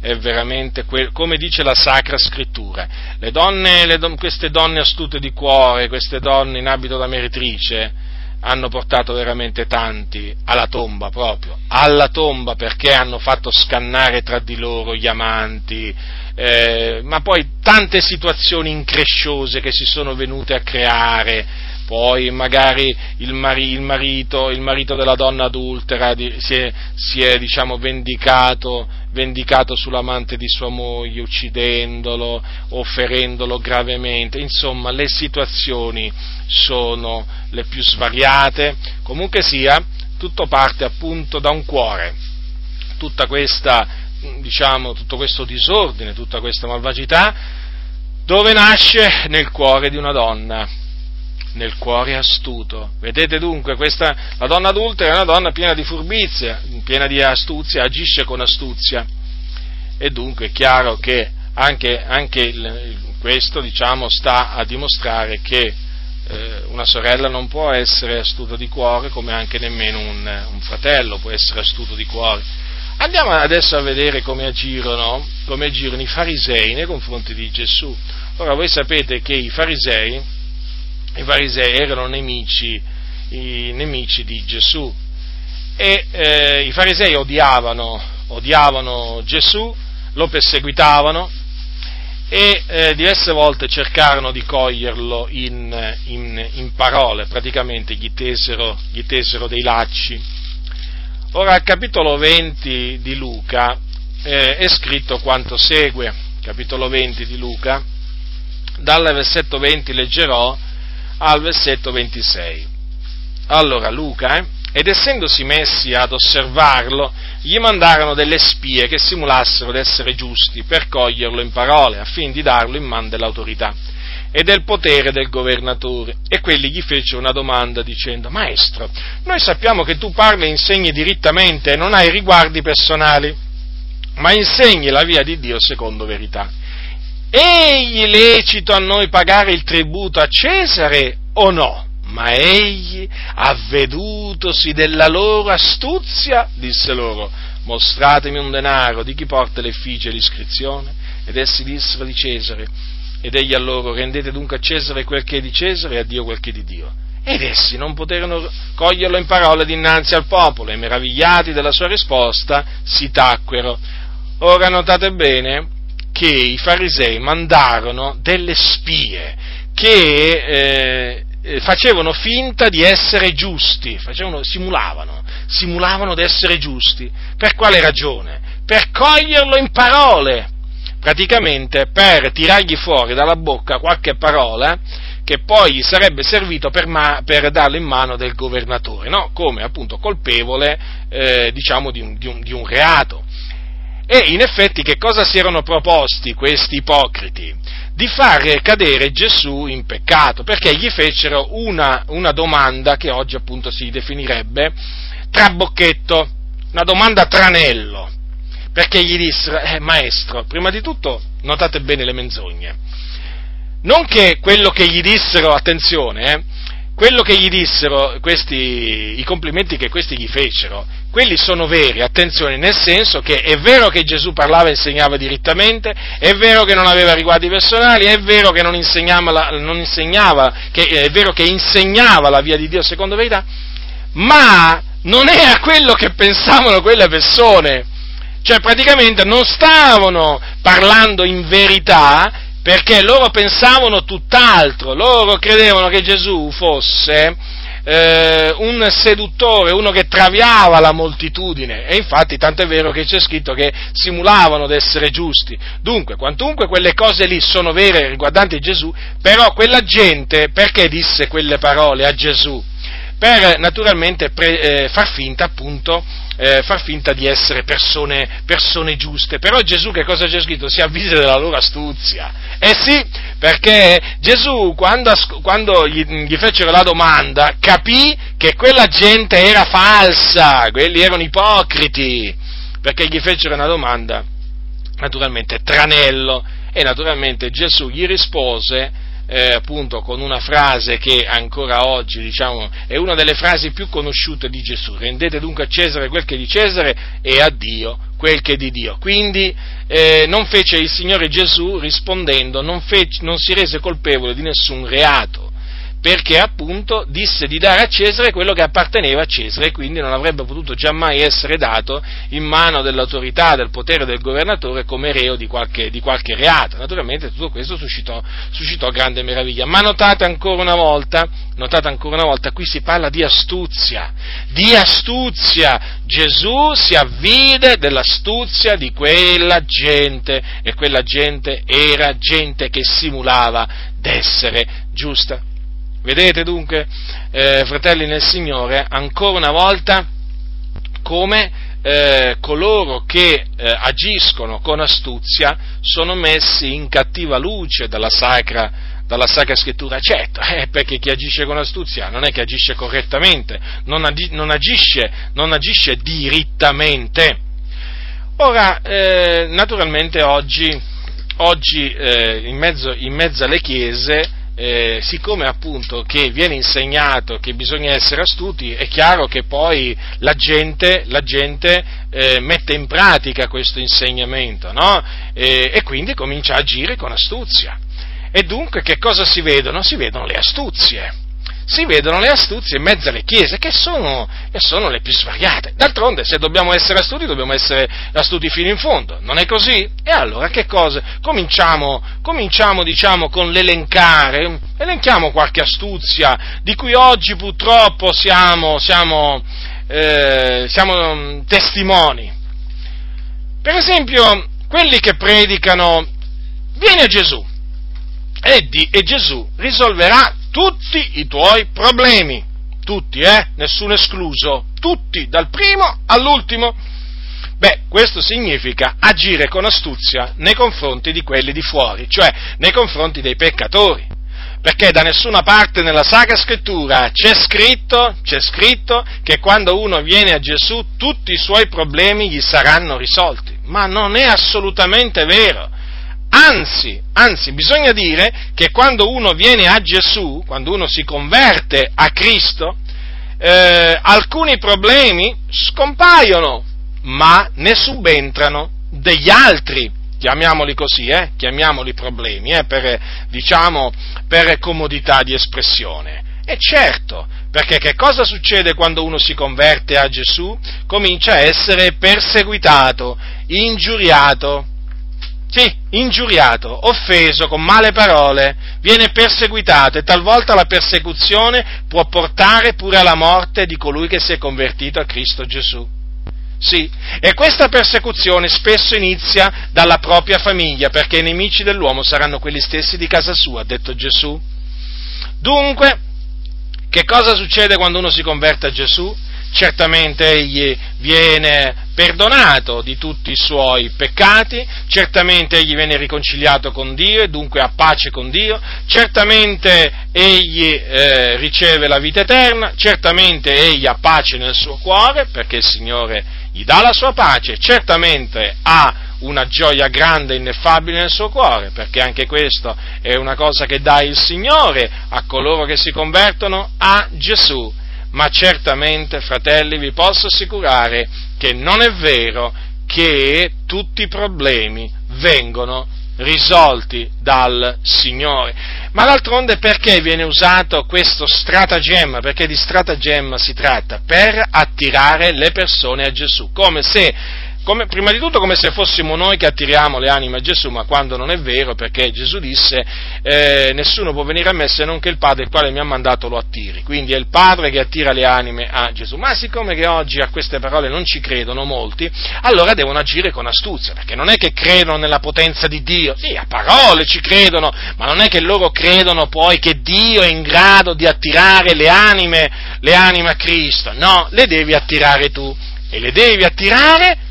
è veramente que- come dice la Sacra Scrittura. Le donne, le don- queste donne astute di cuore, queste donne in abito da meretrice, hanno portato veramente tanti alla tomba proprio, alla tomba perché hanno fatto scannare tra di loro gli amanti, eh, ma poi tante situazioni incresciose che si sono venute a creare, poi magari il, mari, il, marito, il marito, della donna adultera si è, si è diciamo, vendicato, vendicato, sull'amante di sua moglie, uccidendolo o ferendolo gravemente. Insomma, le situazioni sono le più svariate. Comunque sia, tutto parte appunto da un cuore. Tutta questa, diciamo, tutto questo disordine, tutta questa malvagità, dove nasce? Nel cuore di una donna nel cuore astuto. Vedete dunque, questa, la donna adulta è una donna piena di furbizia, piena di astuzia, agisce con astuzia. E dunque è chiaro che anche, anche il, questo diciamo, sta a dimostrare che eh, una sorella non può essere astuta di cuore come anche nemmeno un, un, fratello può essere astuto di cuore. Andiamo adesso a vedere come agirono, come agirono i farisei nei confronti di Gesù. Ora voi sapete che i farisei i farisei erano nemici, nemici di Gesù. E eh, i farisei odiavano, odiavano, Gesù, lo perseguitavano e eh, diverse volte cercarono di coglierlo in, in, in parole, praticamente gli tesero, gli tesero, dei lacci. Ora al capitolo 20 di Luca eh, è scritto quanto segue, capitolo 20 di Luca, dal versetto 20 leggerò al versetto 26. Allora Luca, eh, ed essendosi messi ad osservarlo, gli mandarono delle spie che simulassero d'essere giusti per coglierlo in parole, affin di darlo in man dell'autorità. e del potere del governatore. E quelli gli fecero una domanda dicendo, Maestro, noi sappiamo che tu parli e insegni dirittamente e non hai riguardi personali, ma insegni la via di Dio secondo verità. Egli lecito a noi pagare il tributo a Cesare o no? Ma egli, avvedutosi della loro astuzia, disse loro, mostratemi un denaro di chi porta l'effigie e l'iscrizione. Ed essi dissero di Cesare. Ed egli a loro, rendete dunque a Cesare quel che è di Cesare e a Dio quel che è di Dio. Ed essi non poterono coglierlo in parole dinanzi al popolo e meravigliati della sua risposta si tacquero. Ora notate bene che i farisei mandarono delle spie che eh, eh, facevano finta di essere giusti, facevano, simulavano, simulavano di essere giusti. Per quale ragione? Per coglierlo in parole, praticamente per tirargli fuori dalla bocca qualche parola che poi gli sarebbe servito per, ma, per darlo in mano del governatore, no? come appunto colpevole eh, diciamo di un, di, un, di un reato. E in effetti che cosa si erano proposti questi ipocriti? di far cadere Gesù in peccato, perché gli fecero una, una domanda che oggi appunto si definirebbe trabocchetto, una domanda tranello, perché gli dissero, eh, maestro, prima di tutto notate bene le menzogne, non che quello che gli dissero, attenzione, eh, quello che gli dissero, questi, i complimenti che questi gli fecero, quelli sono veri, attenzione, nel senso che è vero che Gesù parlava e insegnava direttamente, è vero che non aveva riguardi personali, è vero che non insegnava, non insegnava che, è vero che insegnava la via di Dio secondo verità, ma non era quello che pensavano quelle persone. Cioè praticamente non stavano parlando in verità, perché loro pensavano tutt'altro, loro credevano che Gesù fosse eh, un seduttore, uno che traviava la moltitudine e infatti tanto è vero che c'è scritto che simulavano di essere giusti. Dunque, quantunque quelle cose lì sono vere riguardanti Gesù, però quella gente perché disse quelle parole a Gesù? Per naturalmente pre, eh, far finta appunto eh, far finta di essere persone, persone, giuste. Però Gesù che cosa c'è scritto? Si avvise della loro astuzia. Eh sì, perché Gesù quando, quando gli, gli, fecero la domanda capì che quella gente era falsa, quelli erano ipocriti, perché gli fecero una domanda naturalmente tranello e naturalmente Gesù gli rispose eh, appunto con una frase che ancora oggi diciamo, è una delle frasi più conosciute di Gesù, rendete dunque a Cesare quel che è di Cesare e a Dio quel che è di Dio. Quindi eh, non fece il Signore Gesù rispondendo, non, fece, non si rese colpevole di nessun reato perché appunto disse di dare a Cesare quello che apparteneva a Cesare e quindi non avrebbe potuto giammai essere dato in mano dell'autorità, del potere del governatore come reo di qualche, di qualche reato. Naturalmente tutto questo suscitò, suscitò, grande meraviglia. Ma notate ancora una volta, notate ancora una volta, qui si parla di astuzia, di astuzia. Gesù si avvide dell'astuzia di quella gente e quella gente era gente che simulava d'essere giusta. Vedete dunque, eh, fratelli nel Signore, ancora una volta come eh, coloro che eh, agiscono con astuzia sono messi in cattiva luce dalla sacra, dalla sacra scrittura. Certo, eh, perché chi agisce con astuzia non è che agisce correttamente, non, agi, non, agisce, non agisce, dirittamente. Ora, eh, naturalmente oggi, oggi eh, in, mezzo, in mezzo alle chiese eh, siccome appunto che viene insegnato che bisogna essere astuti, è chiaro che poi la gente, la gente eh, mette in pratica questo insegnamento, no? e, e quindi comincia a agire con astuzia. E dunque che cosa si vedono? Si vedono le astuzie si vedono le astuzie in mezzo alle chiese, che sono, che sono, le più svariate. D'altronde, se dobbiamo essere astuti, dobbiamo essere astuti fino in fondo, non è così? E allora che cosa? Cominciamo, cominciamo diciamo, con l'elencare, elenchiamo qualche astuzia di cui oggi purtroppo siamo, siamo, eh, siamo mm, testimoni. Per esempio, quelli che predicano, vieni a Gesù, e, di, e Gesù risolverà tutti i tuoi problemi, tutti, eh, nessuno escluso, tutti, dal primo all'ultimo. Beh, questo significa agire con astuzia nei confronti di quelli di fuori, cioè nei confronti dei peccatori. perché da nessuna parte nella Sacra Scrittura c'è scritto, c'è scritto che quando uno viene a Gesù tutti i suoi problemi gli saranno risolti. Ma non è assolutamente vero. Anzi, anzi, bisogna dire che quando uno viene a Gesù, quando uno si converte a Cristo, eh, alcuni problemi scompaiono, ma ne subentrano degli altri chiamiamoli così, eh? chiamiamoli problemi, eh? per, diciamo, per comodità di espressione. E certo, perché che cosa succede quando uno si converte a Gesù? Comincia a essere perseguitato, ingiuriato, sì, ingiuriato, offeso con male parole, viene perseguitato e talvolta la persecuzione può portare pure alla morte di colui che si è convertito a Cristo Gesù. Sì, e questa persecuzione spesso inizia dalla propria famiglia, perché i nemici dell'uomo saranno quelli stessi di casa sua, ha detto Gesù. Dunque, che cosa succede quando uno si converte a Gesù? Certamente egli viene perdonato di tutti i suoi peccati, certamente egli viene riconciliato con Dio e dunque ha pace con Dio, certamente egli eh, riceve la vita eterna, certamente egli ha pace nel suo cuore perché il Signore gli dà la sua pace, certamente ha una gioia grande e ineffabile nel suo cuore, perché anche questo è una cosa che dà il Signore a coloro che si convertono a Gesù. Ma certamente, fratelli, vi posso assicurare che non è vero che tutti i problemi vengono risolti dal Signore. Ma d'altronde perché viene usato questo stratagemma? Perché di stratagemma si tratta? Per attirare le persone a Gesù, come se come, prima di tutto come se fossimo noi che attiriamo le anime a Gesù, ma quando non è vero, perché Gesù disse eh, nessuno può venire a me se non che il Padre il quale mi ha mandato lo attiri, quindi è il Padre che attira le anime a Gesù. Ma siccome che oggi a queste parole non ci credono molti, allora devono agire con astuzia, perché non è che credono nella potenza di Dio, sì, a parole ci credono, ma non è che loro credono poi che Dio è in grado di attirare le anime, le anime a Cristo, no, le devi attirare tu. E le devi attirare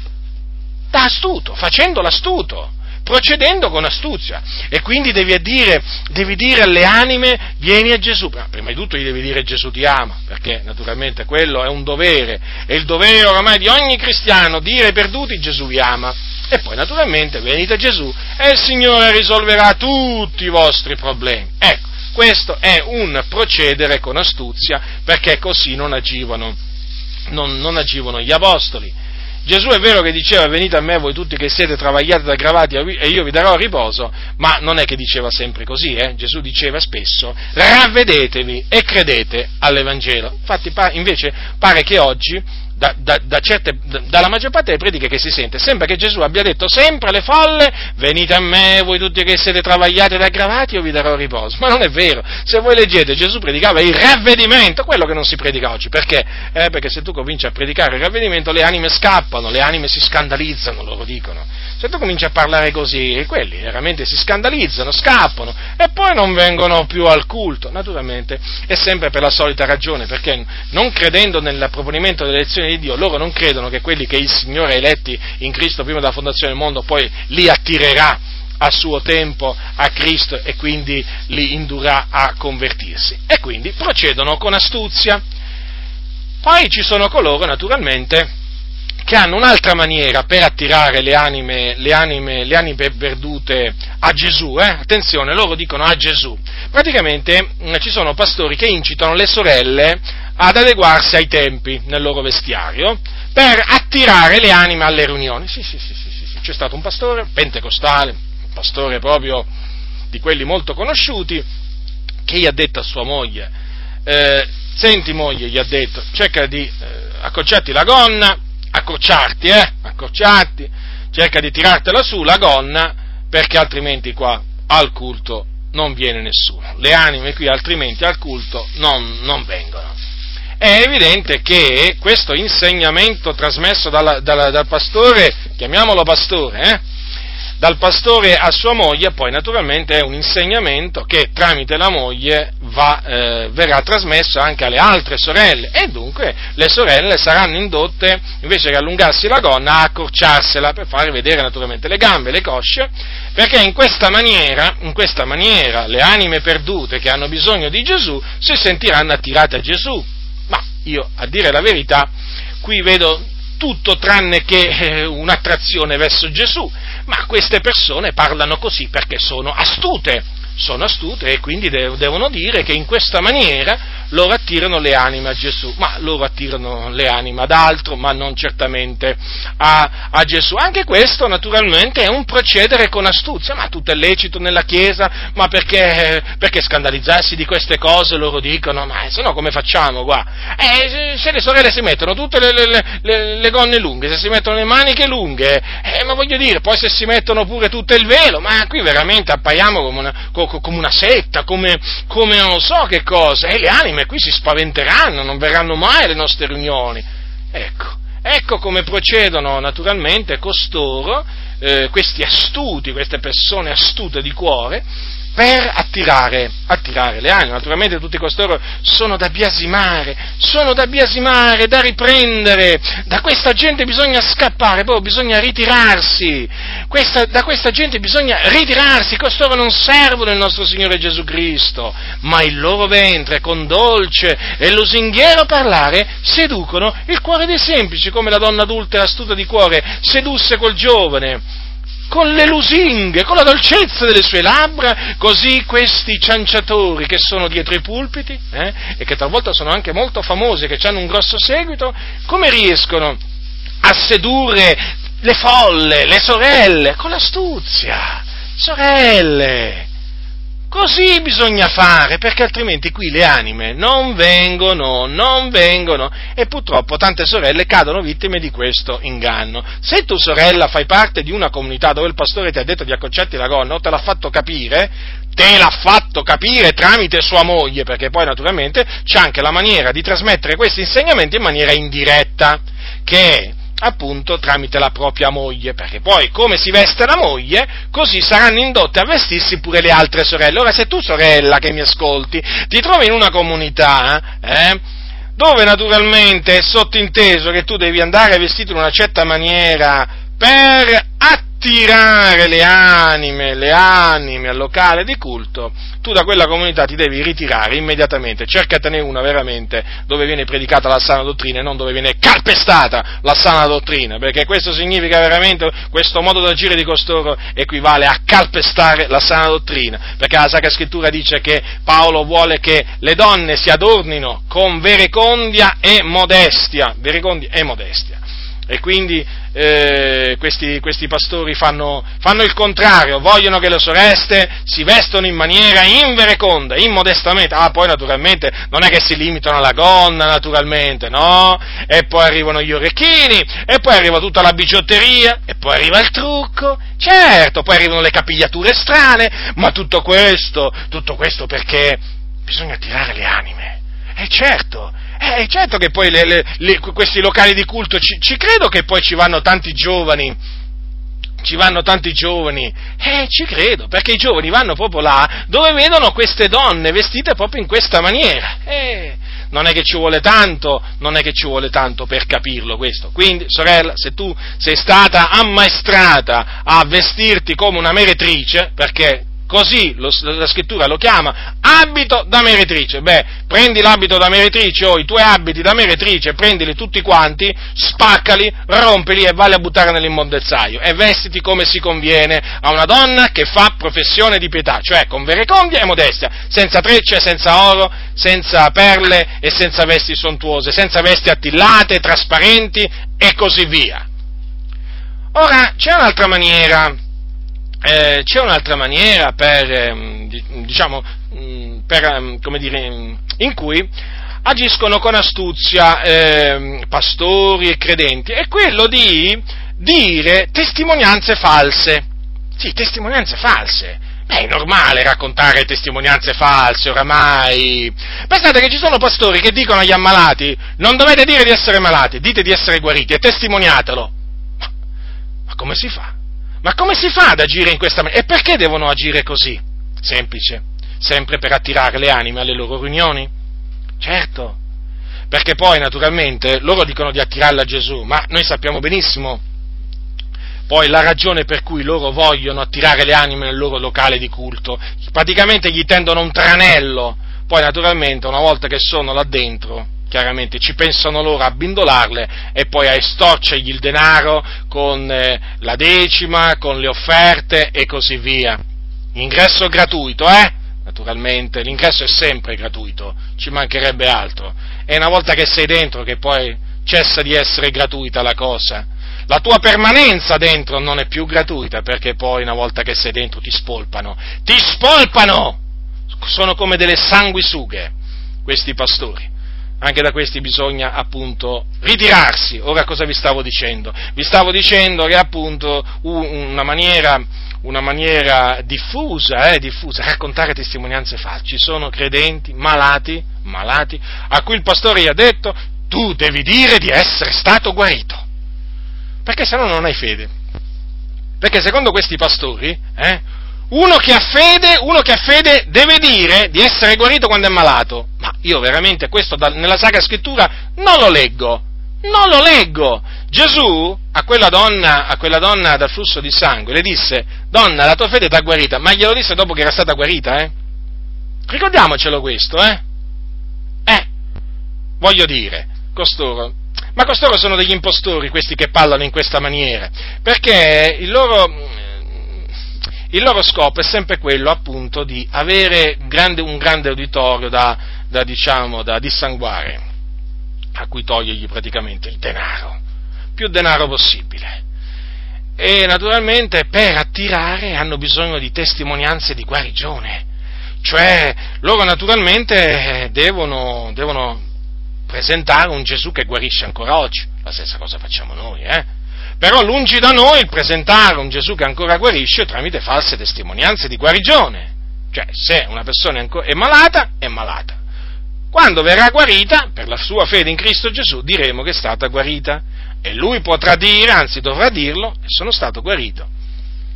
da astuto, facendo l'astuto, procedendo con astuzia. E quindi devi dire, devi dire alle anime, vieni a Gesù. Prima di tutto gli devi dire Gesù ti ama, perché naturalmente quello è un dovere, è il dovere oramai di ogni cristiano dire ai perduti Gesù vi ama. E poi naturalmente venite a Gesù e il Signore risolverà tutti i vostri problemi. Ecco, questo è un procedere con astuzia, perché così non agivano, non, non agivano gli apostoli. Gesù è vero che diceva venite a me voi tutti che siete travagliati ed aggravati e io vi darò riposo, ma non è che diceva sempre così, eh? Gesù diceva spesso ravvedetevi e credete all'Evangelo. Infatti invece pare che oggi da, da, da certe, dalla maggior parte delle prediche che si sente, sembra che Gesù abbia detto sempre alle folle, venite a me voi tutti che siete travagliati ed aggravati, io vi darò riposo. Ma non è vero, se voi leggete Gesù predicava il ravvedimento, quello che non si predica oggi, perché? Eh, perché se tu cominci a predicare il ravvedimento le anime scappano, le anime si scandalizzano, loro dicono. Se tu cominci a parlare così, quelli veramente si scandalizzano, scappano e poi non vengono più al culto. Naturalmente è sempre per la solita ragione, perché non credendo nel proponimento delle elezioni di Dio, loro non credono che quelli che il Signore ha eletti in Cristo prima della fondazione del mondo poi li attirerà a suo tempo a Cristo e quindi li indurrà a convertirsi. E quindi procedono con astuzia. Poi ci sono coloro, naturalmente, che hanno un'altra maniera per attirare le anime, le anime, le anime perdute a Gesù, eh? attenzione, loro dicono a Gesù. Praticamente mh, mm, ci sono pastori che incitano le sorelle ad adeguarsi ai tempi nel loro vestiario per attirare le anime alle riunioni. Sì, sì, sì, sì, sì. c'è stato un pastore pentecostale, un pastore proprio di quelli molto conosciuti, che gli ha detto a sua moglie, eh, senti moglie, gli ha detto, cerca di eh, accorciarti la gonna, accorciarti, eh, accorciarti, cerca di tirartela su la gonna, perché altrimenti qua al culto non viene nessuno. Le anime qui altrimenti al culto non, non vengono. È evidente che questo insegnamento trasmesso dalla, dalla, dal pastore, chiamiamolo pastore, eh, dal pastore a sua moglie, poi naturalmente è un insegnamento che tramite la moglie va, eh, verrà trasmesso anche alle altre sorelle e dunque le sorelle saranno indotte, invece che allungarsi la gonna, a accorciarsela per far vedere naturalmente le gambe, le cosce, perché in questa maniera, in questa maniera le anime perdute che hanno bisogno di Gesù si sentiranno attirate a Gesù. Ma io, a dire la verità, qui vedo tutto tranne che eh, un'attrazione verso Gesù, ma queste persone parlano così perché sono astute sono astute e quindi devono dire che in questa maniera loro attirano le anime a Gesù, ma loro attirano le anime ad altro, ma non certamente a, a Gesù. Anche questo naturalmente è un procedere con astuzia, ma tutto è lecito nella Chiesa, ma perché, perché scandalizzarsi di queste cose loro dicono, ma se no come facciamo qua? Eh, se le sorelle si mettono tutte le, le, le, le gonne lunghe, se si mettono le maniche lunghe, eh, ma voglio dire, poi se si mettono pure tutto il velo, ma qui veramente appaiamo come una, come una setta, come, come non so che cosa, e le anime qui si spaventeranno, non verranno mai alle nostre riunioni. Ecco, ecco come procedono naturalmente costoro, eh, questi astuti, queste persone astute di cuore, per attirare, attirare, le anime. Naturalmente tutti costoro sono da biasimare, sono da biasimare, da riprendere. Da questa gente bisogna scappare, poi bisogna ritirarsi. Questa, da questa gente bisogna ritirarsi. Costoro non servono il nostro Signore Gesù Cristo, ma il loro ventre con dolce e lusinghiero parlare seducono il cuore dei semplici, come la donna adulta e astuta di cuore sedusse quel giovane con le lusinghe, con la dolcezza delle sue labbra, così questi cianciatori che sono dietro i pulpiti eh, e che talvolta sono anche molto famosi, che hanno un grosso seguito, come riescono a sedurre le folle, le sorelle, con l'astuzia? Sorelle! Così bisogna fare, perché altrimenti qui le anime non vengono, non vengono e purtroppo tante sorelle cadono vittime di questo inganno. Se tu sorella fai parte di una comunità dove il pastore ti ha detto di accocciarti la gonna o te l'ha fatto capire, te l'ha fatto capire tramite sua moglie, perché poi naturalmente c'è anche la maniera di trasmettere questi insegnamenti in maniera indiretta, che appunto tramite la propria moglie, perché poi come si veste la moglie, così saranno indotte a vestirsi pure le altre sorelle. Ora se tu sorella che mi ascolti ti trovi in una comunità, eh, dove naturalmente è sottinteso che tu devi andare vestito in una certa maniera per attirare le anime, le anime al locale di culto, tu da quella comunità ti devi ritirare immediatamente, cercatene una veramente dove viene predicata la sana dottrina e non dove viene calpestata la sana dottrina, perché questo significa veramente, questo modo di agire di costoro equivale a calpestare la sana dottrina, perché la Sacra Scrittura dice che Paolo vuole che le donne si adornino con verecondia e modestia, verecondia e modestia. E quindi eh, questi, questi, pastori fanno, fanno, il contrario, vogliono che le soreste si vestono in maniera invereconda, immodestamente. Ah, poi naturalmente non è che si limitano alla gonna, naturalmente, no? E poi arrivano gli orecchini, e poi arriva tutta la bigiotteria, e poi arriva il trucco, certo, poi arrivano le capigliature strane, ma tutto questo, tutto questo perché bisogna tirare le anime. E certo, eh, certo che poi le, le, le, questi locali di culto, ci, ci, credo che poi ci vanno tanti giovani, ci vanno tanti giovani, eh, ci credo, perché i giovani vanno proprio là dove vedono queste donne vestite proprio in questa maniera. Eh, non è che ci vuole tanto, non è che ci vuole tanto per capirlo questo. Quindi, sorella, se tu sei stata ammaestrata a vestirti come una meretrice, perché così lo, la scrittura lo chiama abito da meretrice. Beh, prendi l'abito da meretrice o i tuoi abiti da meretrice, prendili tutti quanti, spaccali, rompili e valli a buttare nell'immondezzaio e vestiti come si conviene a una donna che fa professione di pietà, cioè con verecondia e modestia, senza trecce, senza oro, senza perle e senza vesti sontuose, senza vesti attillate, trasparenti e così via. Ora, c'è un'altra maniera eh, c'è un'altra maniera per, ehm, diciamo, mm, per, ehm, dire, in cui agiscono con astuzia eh, pastori e credenti, è quello di dire testimonianze false. Sì, testimonianze false. Beh, è normale raccontare testimonianze false oramai. Pensate che ci sono pastori che dicono agli ammalati non dovete dire di essere malati, dite di essere guariti e testimoniatelo. Ma, ma come si fa? Ma come si fa ad agire in questa maniera? E perché devono agire così? Semplice, sempre per attirare le anime alle loro riunioni? Certo, perché poi naturalmente loro dicono di attirarla a Gesù, ma noi sappiamo benissimo poi la ragione per cui loro vogliono attirare le anime nel loro locale di culto. Praticamente gli tendono un tranello, poi naturalmente una volta che sono là dentro, chiaramente ci pensano loro a bindolarle e poi a estorcergli il denaro con eh, la decima, con le offerte e così via. Ingresso gratuito, eh? Naturalmente, l'ingresso è sempre gratuito, ci mancherebbe altro. È una volta che sei dentro che poi cessa di essere gratuita la cosa. La tua permanenza dentro non è più gratuita perché poi una volta che sei dentro ti spolpano. Ti spolpano! Sono come delle sanguisughe questi pastori anche da questi bisogna appunto ritirarsi. Ora cosa vi stavo dicendo? Vi stavo dicendo che appunto una maniera, una maniera diffusa, eh, diffusa, raccontare testimonianze false. Ci sono credenti malati, malati, a cui il pastore gli ha detto tu devi dire di essere stato guarito, perché se no non hai fede. Perché secondo questi pastori, eh, uno che ha fede, uno che ha fede deve dire di essere guarito quando è malato. Ma io veramente questo nella Sacra Scrittura non lo leggo. Non lo leggo. Gesù a quella donna, a quella donna dal flusso di sangue le disse, donna, la tua fede ti ha guarita, ma glielo disse dopo che era stata guarita, eh? Ricordiamocelo questo, eh? Eh, voglio dire, costoro, ma costoro sono degli impostori questi che parlano in questa maniera, perché il loro, il loro scopo è sempre quello appunto di avere grande, un grande uditorio da, da, diciamo, da dissanguare, a cui togliergli praticamente il denaro, più denaro possibile. E naturalmente per attirare hanno bisogno di testimonianze di guarigione, cioè loro naturalmente devono, devono presentare un Gesù che guarisce ancora oggi, la stessa cosa facciamo noi, eh? Però lungi da noi il presentare un Gesù che ancora guarisce tramite false testimonianze di guarigione. Cioè, se una persona è malata, è malata. Quando verrà guarita, per la sua fede in Cristo Gesù, diremo che è stata guarita. E lui potrà dire, anzi dovrà dirlo, sono stato guarito,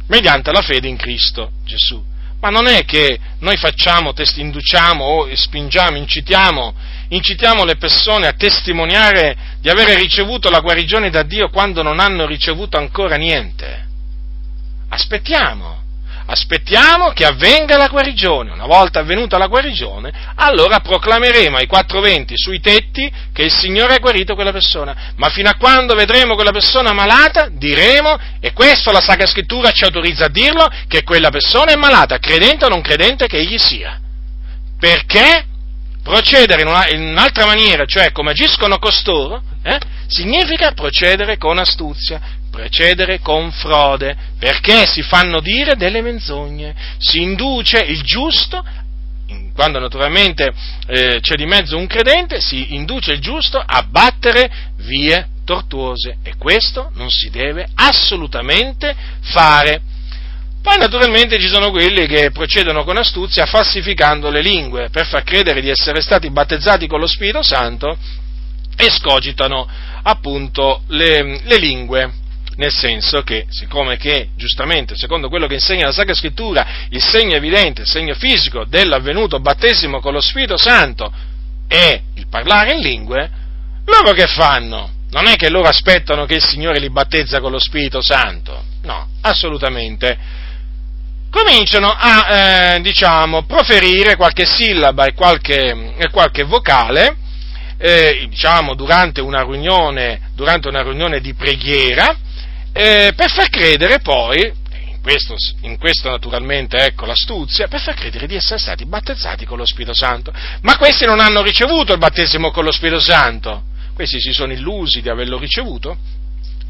mediante la fede in Cristo Gesù. Ma non è che noi facciamo, induciamo o spingiamo, incitiamo, incitiamo le persone a testimoniare di avere ricevuto la guarigione da Dio quando non hanno ricevuto ancora niente. Aspettiamo, aspettiamo che avvenga la guarigione. Una volta avvenuta la guarigione, allora proclameremo ai quattro venti sui tetti che il Signore ha guarito quella persona. Ma fino a quando vedremo quella persona malata, diremo, e questo la Sacra Scrittura ci autorizza a dirlo, che quella persona è malata, credente o non credente che egli sia. Perché? Procedere in, una, in un'altra maniera, cioè come agiscono costoro, eh, significa procedere con astuzia, procedere con frode, perché si fanno dire delle menzogne, si induce il giusto, quando naturalmente eh, c'è di mezzo un credente, si induce il giusto a battere vie tortuose e questo non si deve assolutamente fare. Poi naturalmente ci sono quelli che procedono con astuzia falsificando le lingue per far credere di essere stati battezzati con lo Spirito Santo e scogitano appunto le, le lingue nel senso che, siccome che, giustamente, secondo quello che insegna la Sacra Scrittura, il segno evidente, il segno fisico dell'avvenuto battesimo con lo Spirito Santo è il parlare in lingue, loro che fanno? Non è che loro aspettano che il Signore li battezza con lo Spirito Santo, no, assolutamente. Cominciano a, eh, diciamo, proferire qualche sillaba e qualche, e qualche vocale, eh, diciamo, durante una riunione, durante una riunione di preghiera, eh, per far credere poi, in questo, in questo, naturalmente ecco l'astuzia, per far credere di essere stati battezzati con lo Spirito Santo. Ma questi non hanno ricevuto il battesimo con lo Spirito Santo, questi si sono illusi di averlo ricevuto,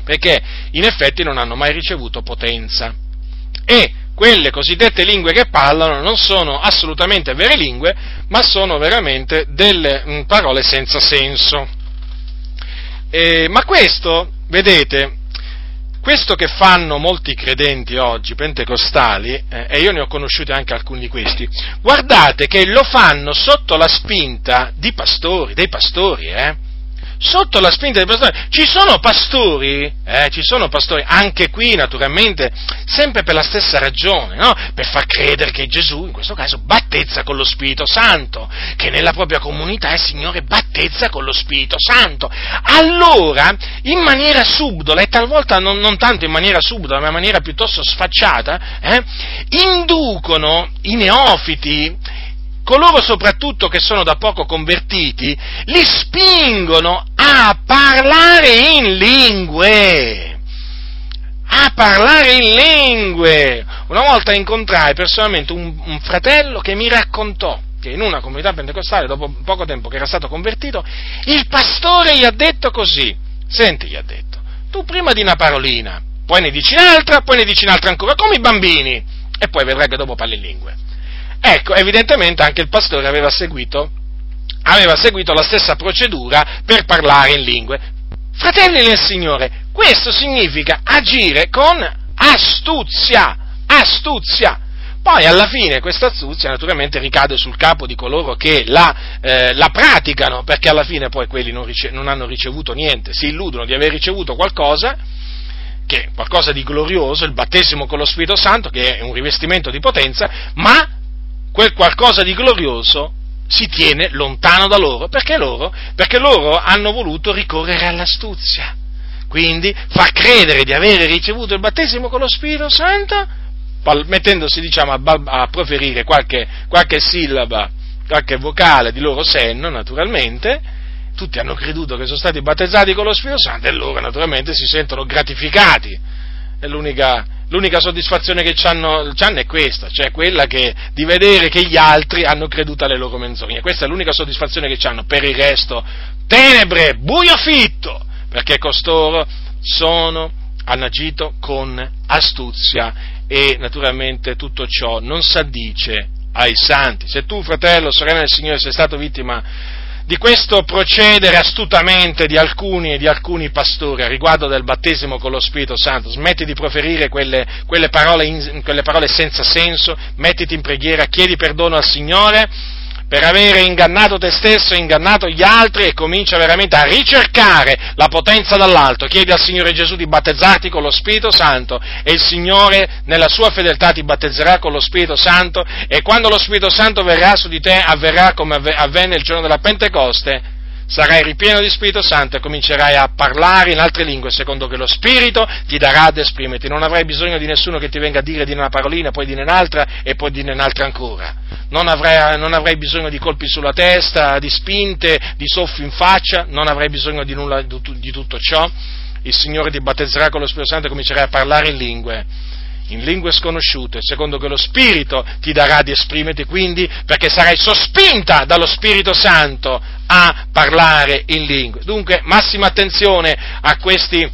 perché in effetti non hanno mai ricevuto potenza. E quelle cosiddette lingue che parlano non sono assolutamente vere lingue, ma sono veramente delle mh, mm, parole senza senso. Eh, ma questo, vedete, questo che fanno molti credenti oggi, pentecostali, eh, e io ne ho conosciuti anche alcuni di questi, guardate che lo fanno sotto la spinta pastori, dei pastori, eh? Sotto la spinta dei pastori. Ci sono pastori, eh, ci sono pastori, anche qui naturalmente, sempre per la stessa ragione, no? Per far credere che Gesù, in questo caso, battezza con lo Spirito Santo, che nella propria comunità il Signore battezza con lo Spirito Santo. Allora, in maniera subdola, e talvolta non, non tanto in maniera subdola, ma in maniera piuttosto sfacciata, eh, inducono i neofiti coloro soprattutto che sono da poco convertiti, li spingono a parlare in lingue. A parlare in lingue. Una volta incontrai personalmente un, un fratello che mi raccontò che in una comunità pentecostale, dopo poco tempo che era stato convertito, il pastore gli ha detto così. Senti, gli ha detto, tu prima di una parolina, poi ne dici un'altra, poi ne dici un'altra ancora, come i bambini, e poi vedrai che dopo parli in lingue. Ecco, evidentemente anche il pastore aveva seguito, aveva seguito la stessa procedura per parlare in lingue. Fratelli nel Signore, questo significa agire con astuzia, astuzia. Poi alla fine questa astuzia naturalmente ricade sul capo di coloro che la, eh, la praticano, perché alla fine poi quelli non, rice- non, hanno ricevuto niente, si illudono di aver ricevuto qualcosa, che, qualcosa di glorioso, il battesimo con lo Spirito Santo, che è un rivestimento di potenza, ma quel qualcosa di glorioso si tiene lontano da loro, perché loro, perché loro hanno voluto ricorrere all'astuzia. Quindi fa credere di avere ricevuto il battesimo con lo Spirito Santo, mettendosi diciamo, a, a proferire qualche, qualche sillaba, qualche vocale di loro senno, naturalmente, tutti hanno creduto che sono stati battezzati con lo Spirito Santo e loro naturalmente si sentono gratificati. È l'unica, l'unica soddisfazione che hanno è questa, cioè quella che, di vedere che gli altri hanno creduto alle loro menzogne. Questa è l'unica soddisfazione che hanno. Per il resto, tenebre, buio fitto, perché costoro sono, hanno agito con astuzia e naturalmente tutto ciò non s'addice ai santi. Se tu, fratello, sorella del Signore, sei stato vittima di questo procedere astutamente di alcuni, di alcuni pastori a riguardo del battesimo con lo Spirito Santo. Smetti di proferire quelle, quelle, parole, in, quelle parole senza senso, mettiti in preghiera, chiedi perdono al Signore per avere ingannato te stesso ingannato gli altri e comincia veramente a ricercare la potenza dall'alto. Chiedi al Signore Gesù di battezzarti con lo Spirito Santo e il Signore nella sua fedeltà ti battezzerà con lo Spirito Santo e quando lo Spirito Santo verrà su di te avverrà come avvenne il giorno della Pentecoste sarai ripieno di Spirito Santo e comincerai a parlare in altre lingue secondo che lo Spirito ti darà ad esprimerti. Non avrai bisogno di nessuno che ti venga a dire di una parolina, poi di un'altra e poi di un'altra ancora. Non avrai, non avrai bisogno di colpi sulla testa, di spinte, di soffi in faccia, non avrai bisogno di, nulla, di tutto ciò. Il Signore ti battezzerà con lo Spirito Santo e comincerai a parlare in lingue in lingue sconosciute, secondo che lo Spirito ti darà di esprimerti, quindi perché sarai sospinta dallo Spirito Santo a parlare in lingue. Dunque, massima attenzione a questi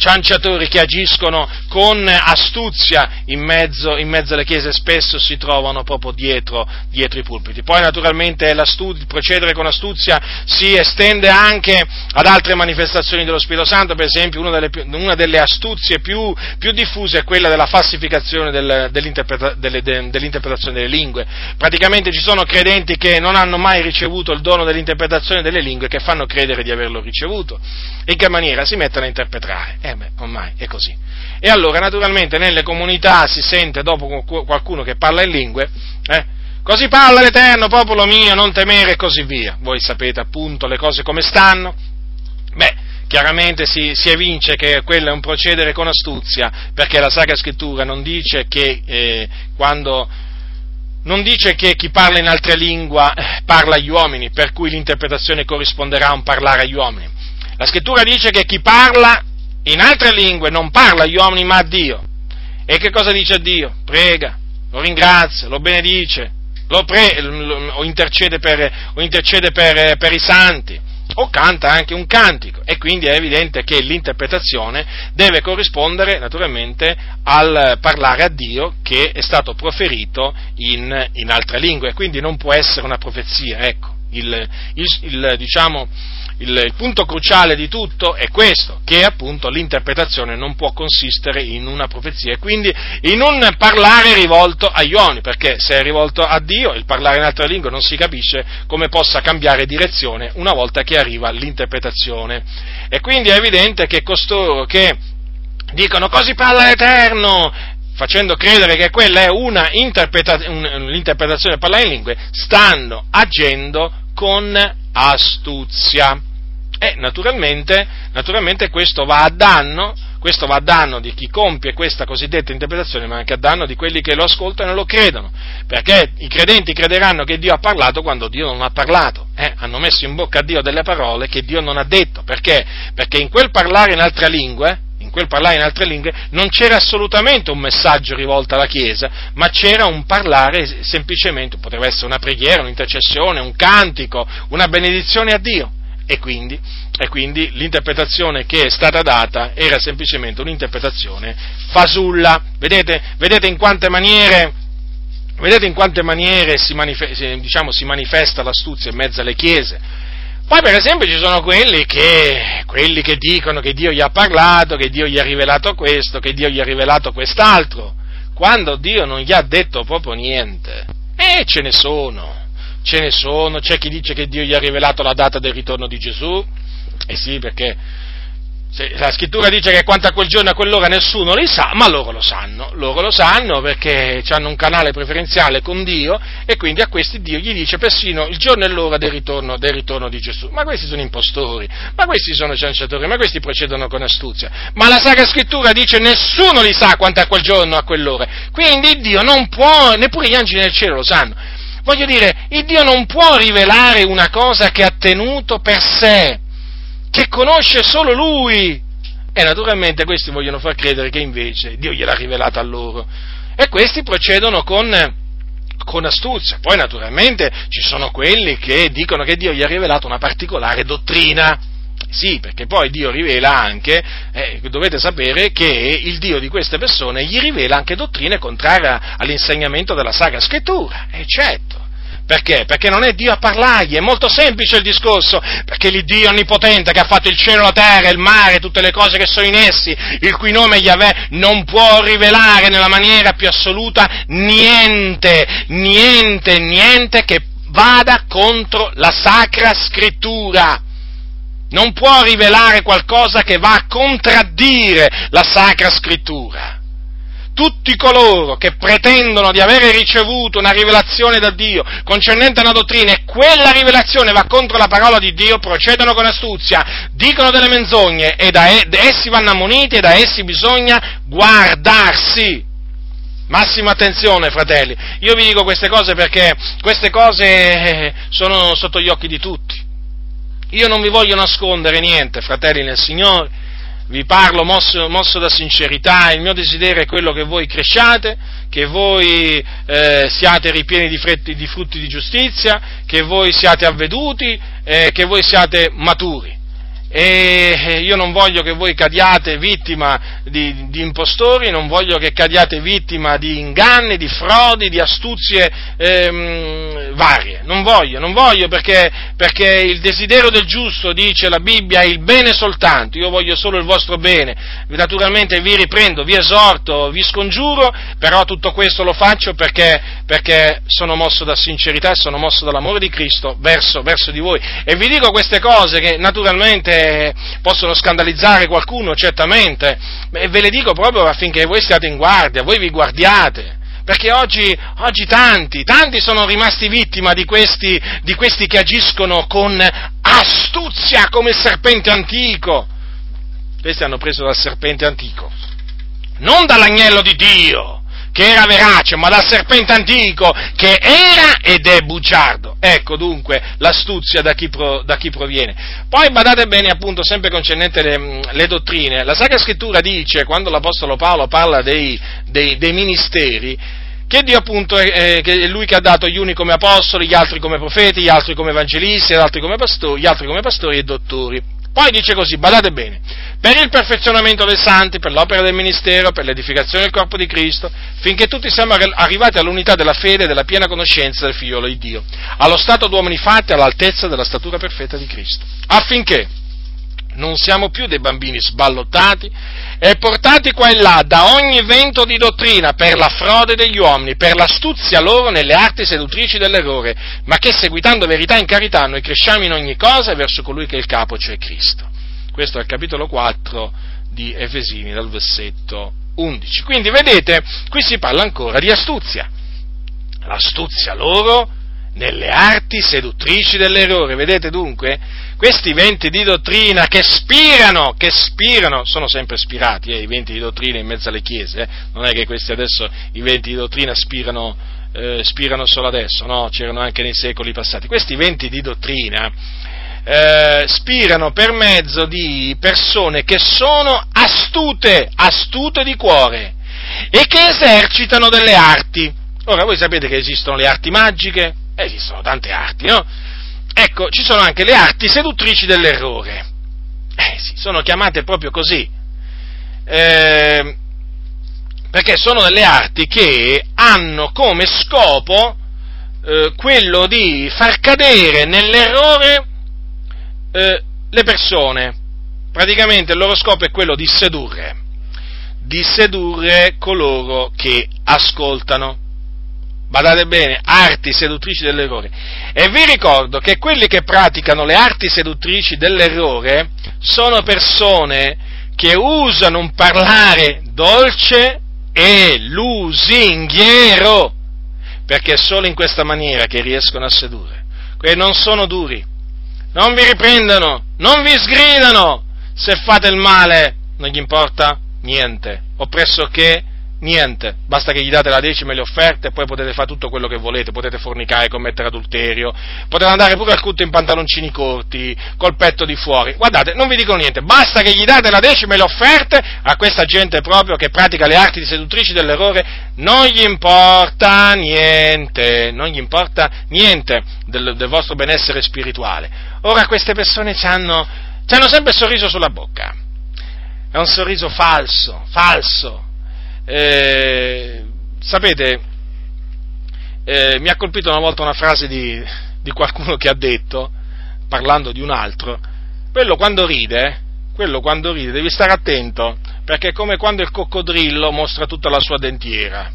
cianciatori che agiscono con astuzia in mezzo, in mezzo alle chiese spesso si trovano proprio dietro, dietro i pulpiti. Poi naturalmente il procedere con astuzia si estende anche ad altre manifestazioni dello Spirito Santo, per esempio una delle, una delle astuzie più, più, diffuse è quella della falsificazione del, dell'interpreta, delle, de, dell'interpretazione delle lingue. Praticamente ci sono credenti che non hanno mai ricevuto il dono dell'interpretazione delle lingue che fanno credere di averlo ricevuto. In che maniera? Si mettono a interpretare. Eh beh, ormai è così. E allora, naturalmente, nelle comunità si sente dopo qualcuno che parla in lingue, eh, così parla l'Eterno, popolo mio, non temere e così via. Voi sapete appunto le cose come stanno. Beh, chiaramente si, si, evince che quello è un procedere con astuzia, perché la Sacra Scrittura non dice che eh, quando non dice che chi parla in altre lingue eh, parla agli uomini, per cui l'interpretazione corrisponderà a un parlare agli uomini. La scrittura dice che chi parla in altre lingue non parla agli uomini ma a Dio. E che cosa dice a Dio? Prega, lo ringrazia, lo benedice, lo pre, o intercede, per, o intercede per, per, i santi, o canta anche un cantico. E quindi è evidente che l'interpretazione deve corrispondere naturalmente al parlare a Dio che è stato proferito in, in altre lingue. Quindi non può essere una profezia, ecco il, il, il, diciamo, il, punto cruciale di tutto è questo, che appunto l'interpretazione non può consistere in una profezia e quindi in un parlare rivolto agli uomini, perché se è rivolto a Dio, il parlare in altre lingue non si capisce come possa cambiare direzione una volta che arriva l'interpretazione. E quindi è evidente che costoro che dicono così parla l'Eterno, facendo credere che quella è una interpreta- l'interpretazione del parlare in lingue, stanno agendo con astuzia. E naturalmente, naturalmente questo va a danno questo va a danno di chi compie questa cosiddetta interpretazione, ma anche a danno di quelli che lo ascoltano e lo credono, perché i credenti crederanno che Dio ha parlato quando Dio non ha parlato, eh? hanno messo in bocca a Dio delle parole che Dio non ha detto, perché? Perché in quel parlare in altre lingue, in quel parlare in altre lingue non c'era assolutamente un messaggio rivolto alla Chiesa, ma c'era un parlare semplicemente, poteva essere una preghiera, un'intercessione, un cantico, una benedizione a Dio. E quindi, e quindi l'interpretazione che è stata data era semplicemente un'interpretazione fasulla. Vedete, vedete in quante maniere Vedete in quante maniere si, manifesta, diciamo, si manifesta l'astuzia in mezzo alle chiese? Poi per esempio ci sono quelli che, quelli che, dicono che Dio gli ha parlato, che Dio gli ha rivelato questo, che Dio gli ha rivelato quest'altro, quando Dio non gli ha detto proprio niente. E ce ne sono, ce ne sono, c'è chi dice che Dio gli ha rivelato la data del ritorno di Gesù, eh sì, perché la scrittura dice che quanto a quel giorno e a quell'ora nessuno li sa, ma loro lo sanno, loro lo sanno perché hanno un canale preferenziale con Dio e quindi a questi Dio gli dice persino il giorno e l'ora del ritorno, del ritorno di Gesù. Ma questi sono impostori, ma questi sono cianciatori, ma questi procedono con astuzia. Ma la Sacra Scrittura dice nessuno li sa quanto a quel giorno e a quell'ora, quindi Dio non può, neppure gli angeli del cielo lo sanno. Voglio dire, il Dio non può rivelare una cosa che ha tenuto per sé, che conosce solo Lui. E naturalmente questi vogliono far credere che invece Dio gliel'ha rivelata a loro. E questi procedono con, con astuzia. Poi naturalmente ci sono quelli che dicono che Dio gli ha rivelato una particolare dottrina. Sì, perché poi Dio rivela anche, eh, dovete sapere che il Dio di queste persone gli rivela anche dottrine contrarie all'insegnamento della Sacra Scrittura, e certo. Perché? Perché non è Dio a parlargli, è molto semplice il discorso, perché l'Iddio onnipotente che ha fatto il cielo, la terra, il mare, tutte le cose che sono in essi, il cui nome Yahweh non può rivelare nella maniera più assoluta niente, niente, niente che vada contro la Sacra Scrittura non può rivelare qualcosa che va a contraddire la Sacra Scrittura. Tutti coloro che pretendono di avere ricevuto una rivelazione da Dio concernente una dottrina e quella rivelazione va contro la parola di Dio, procedono con astuzia, dicono delle menzogne e da essi vanno ammoniti e da essi bisogna guardarsi. Massima attenzione, fratelli. Io vi dico queste cose perché queste cose eh, sono sotto gli occhi di tutti. Io non vi voglio nascondere niente, fratelli nel Signore, vi parlo mosso, mosso da sincerità, il mio desiderio è quello che voi cresciate, che voi eh, siate ripieni di, fretti, di, frutti di giustizia, che voi siate avveduti, eh, che voi siate maturi e io non voglio che voi cadiate vittima di, di, impostori, non voglio che cadiate vittima di inganni, di frodi, di astuzie ehm, varie, non voglio, non voglio perché, perché, il desiderio del giusto, dice la Bibbia, è il bene soltanto, io voglio solo il vostro bene, naturalmente vi riprendo, vi esorto, vi scongiuro, però tutto questo lo faccio perché, perché sono mosso da sincerità e sono mosso dall'amore di Cristo verso, verso di voi e vi dico queste cose che naturalmente possono scandalizzare qualcuno, certamente, e ve le dico proprio affinché voi stiate in guardia, voi vi guardiate. Perché oggi, oggi tanti, tanti sono rimasti vittima di questi, di questi che agiscono con astuzia come il serpente antico. Questi hanno preso dal serpente antico, non dall'agnello di Dio, che era verace, ma dal serpente antico che era ed è bugiardo. Ecco dunque l'astuzia da chi, pro, da chi proviene. Poi badate bene appunto sempre concernente le, le, dottrine, la Sacra Scrittura dice, quando l'Apostolo Paolo parla dei, dei, dei ministeri, che Dio appunto è, è, lui che ha dato gli uni come apostoli, gli altri come profeti, gli altri come evangelisti, gli altri come pastori, gli altri come pastori e dottori. Poi dice così, badate bene, per il perfezionamento dei santi, per l'opera del ministero, per l'edificazione del corpo di Cristo, finché tutti siamo arrivati all'unità della fede e della piena conoscenza del figliolo di Dio, allo stato d'uomini fatti all'altezza della statura perfetta di Cristo, affinché non siamo più dei bambini sballottati e portati qua e là da ogni vento di dottrina per la frode degli uomini, per l'astuzia loro nelle arti seduttrici dell'errore, ma che seguitando verità in carità noi cresciamo in ogni cosa verso colui che è il capo, cioè Cristo. Questo è il capitolo 4 di Efesini, dal versetto 11. Quindi vedete, qui si parla ancora di astuzia. L'astuzia loro nelle arti seduttrici dell'errore. Vedete dunque? Questi venti di dottrina che spirano, che spirano, sono sempre spirati, eh, i venti di dottrina in mezzo alle chiese, eh. non è che questi adesso, i venti di dottrina spirano, eh, spirano solo adesso, no? C'erano anche nei secoli passati. Questi venti di dottrina eh, spirano per mezzo di persone che sono astute, astute di cuore e che esercitano delle arti. Ora voi sapete che esistono le arti magiche, esistono tante arti, no? Ecco, ci sono anche le arti seduttrici dell'errore. Eh sì, sono chiamate proprio così. Eh, perché sono delle arti che hanno come scopo eh, quello di far cadere nell'errore eh, le persone. Praticamente il loro scopo è quello di sedurre, di sedurre coloro che ascoltano badate bene, arti seduttrici dell'errore. E vi ricordo che quelli che praticano le arti seduttrici dell'errore sono persone che usano un parlare dolce e lusinghiero, perché è solo in questa maniera che riescono a sedurre. Quelli non sono duri, non vi riprendono, non vi sgridano, se fate il male non gli importa niente, o pressoché Niente, basta che gli date la decima e le offerte e poi potete fare tutto quello che volete, potete fornicare, commettere adulterio, potete andare pure al culto in pantaloncini corti, col petto di fuori. Guardate, non vi dico niente, basta che gli date la decima e le offerte a questa gente proprio che pratica le arti seduttrici dell'errore, non gli importa niente, non gli importa niente del, del vostro benessere spirituale. Ora queste persone hanno, hanno sempre il sorriso sulla bocca, è un sorriso falso, falso eh, sapete, eh, mi ha colpito una volta una frase di, di, qualcuno che ha detto, parlando di un altro, quello quando ride, quello quando ride devi stare attento, perché è come quando il coccodrillo mostra tutta la sua dentiera.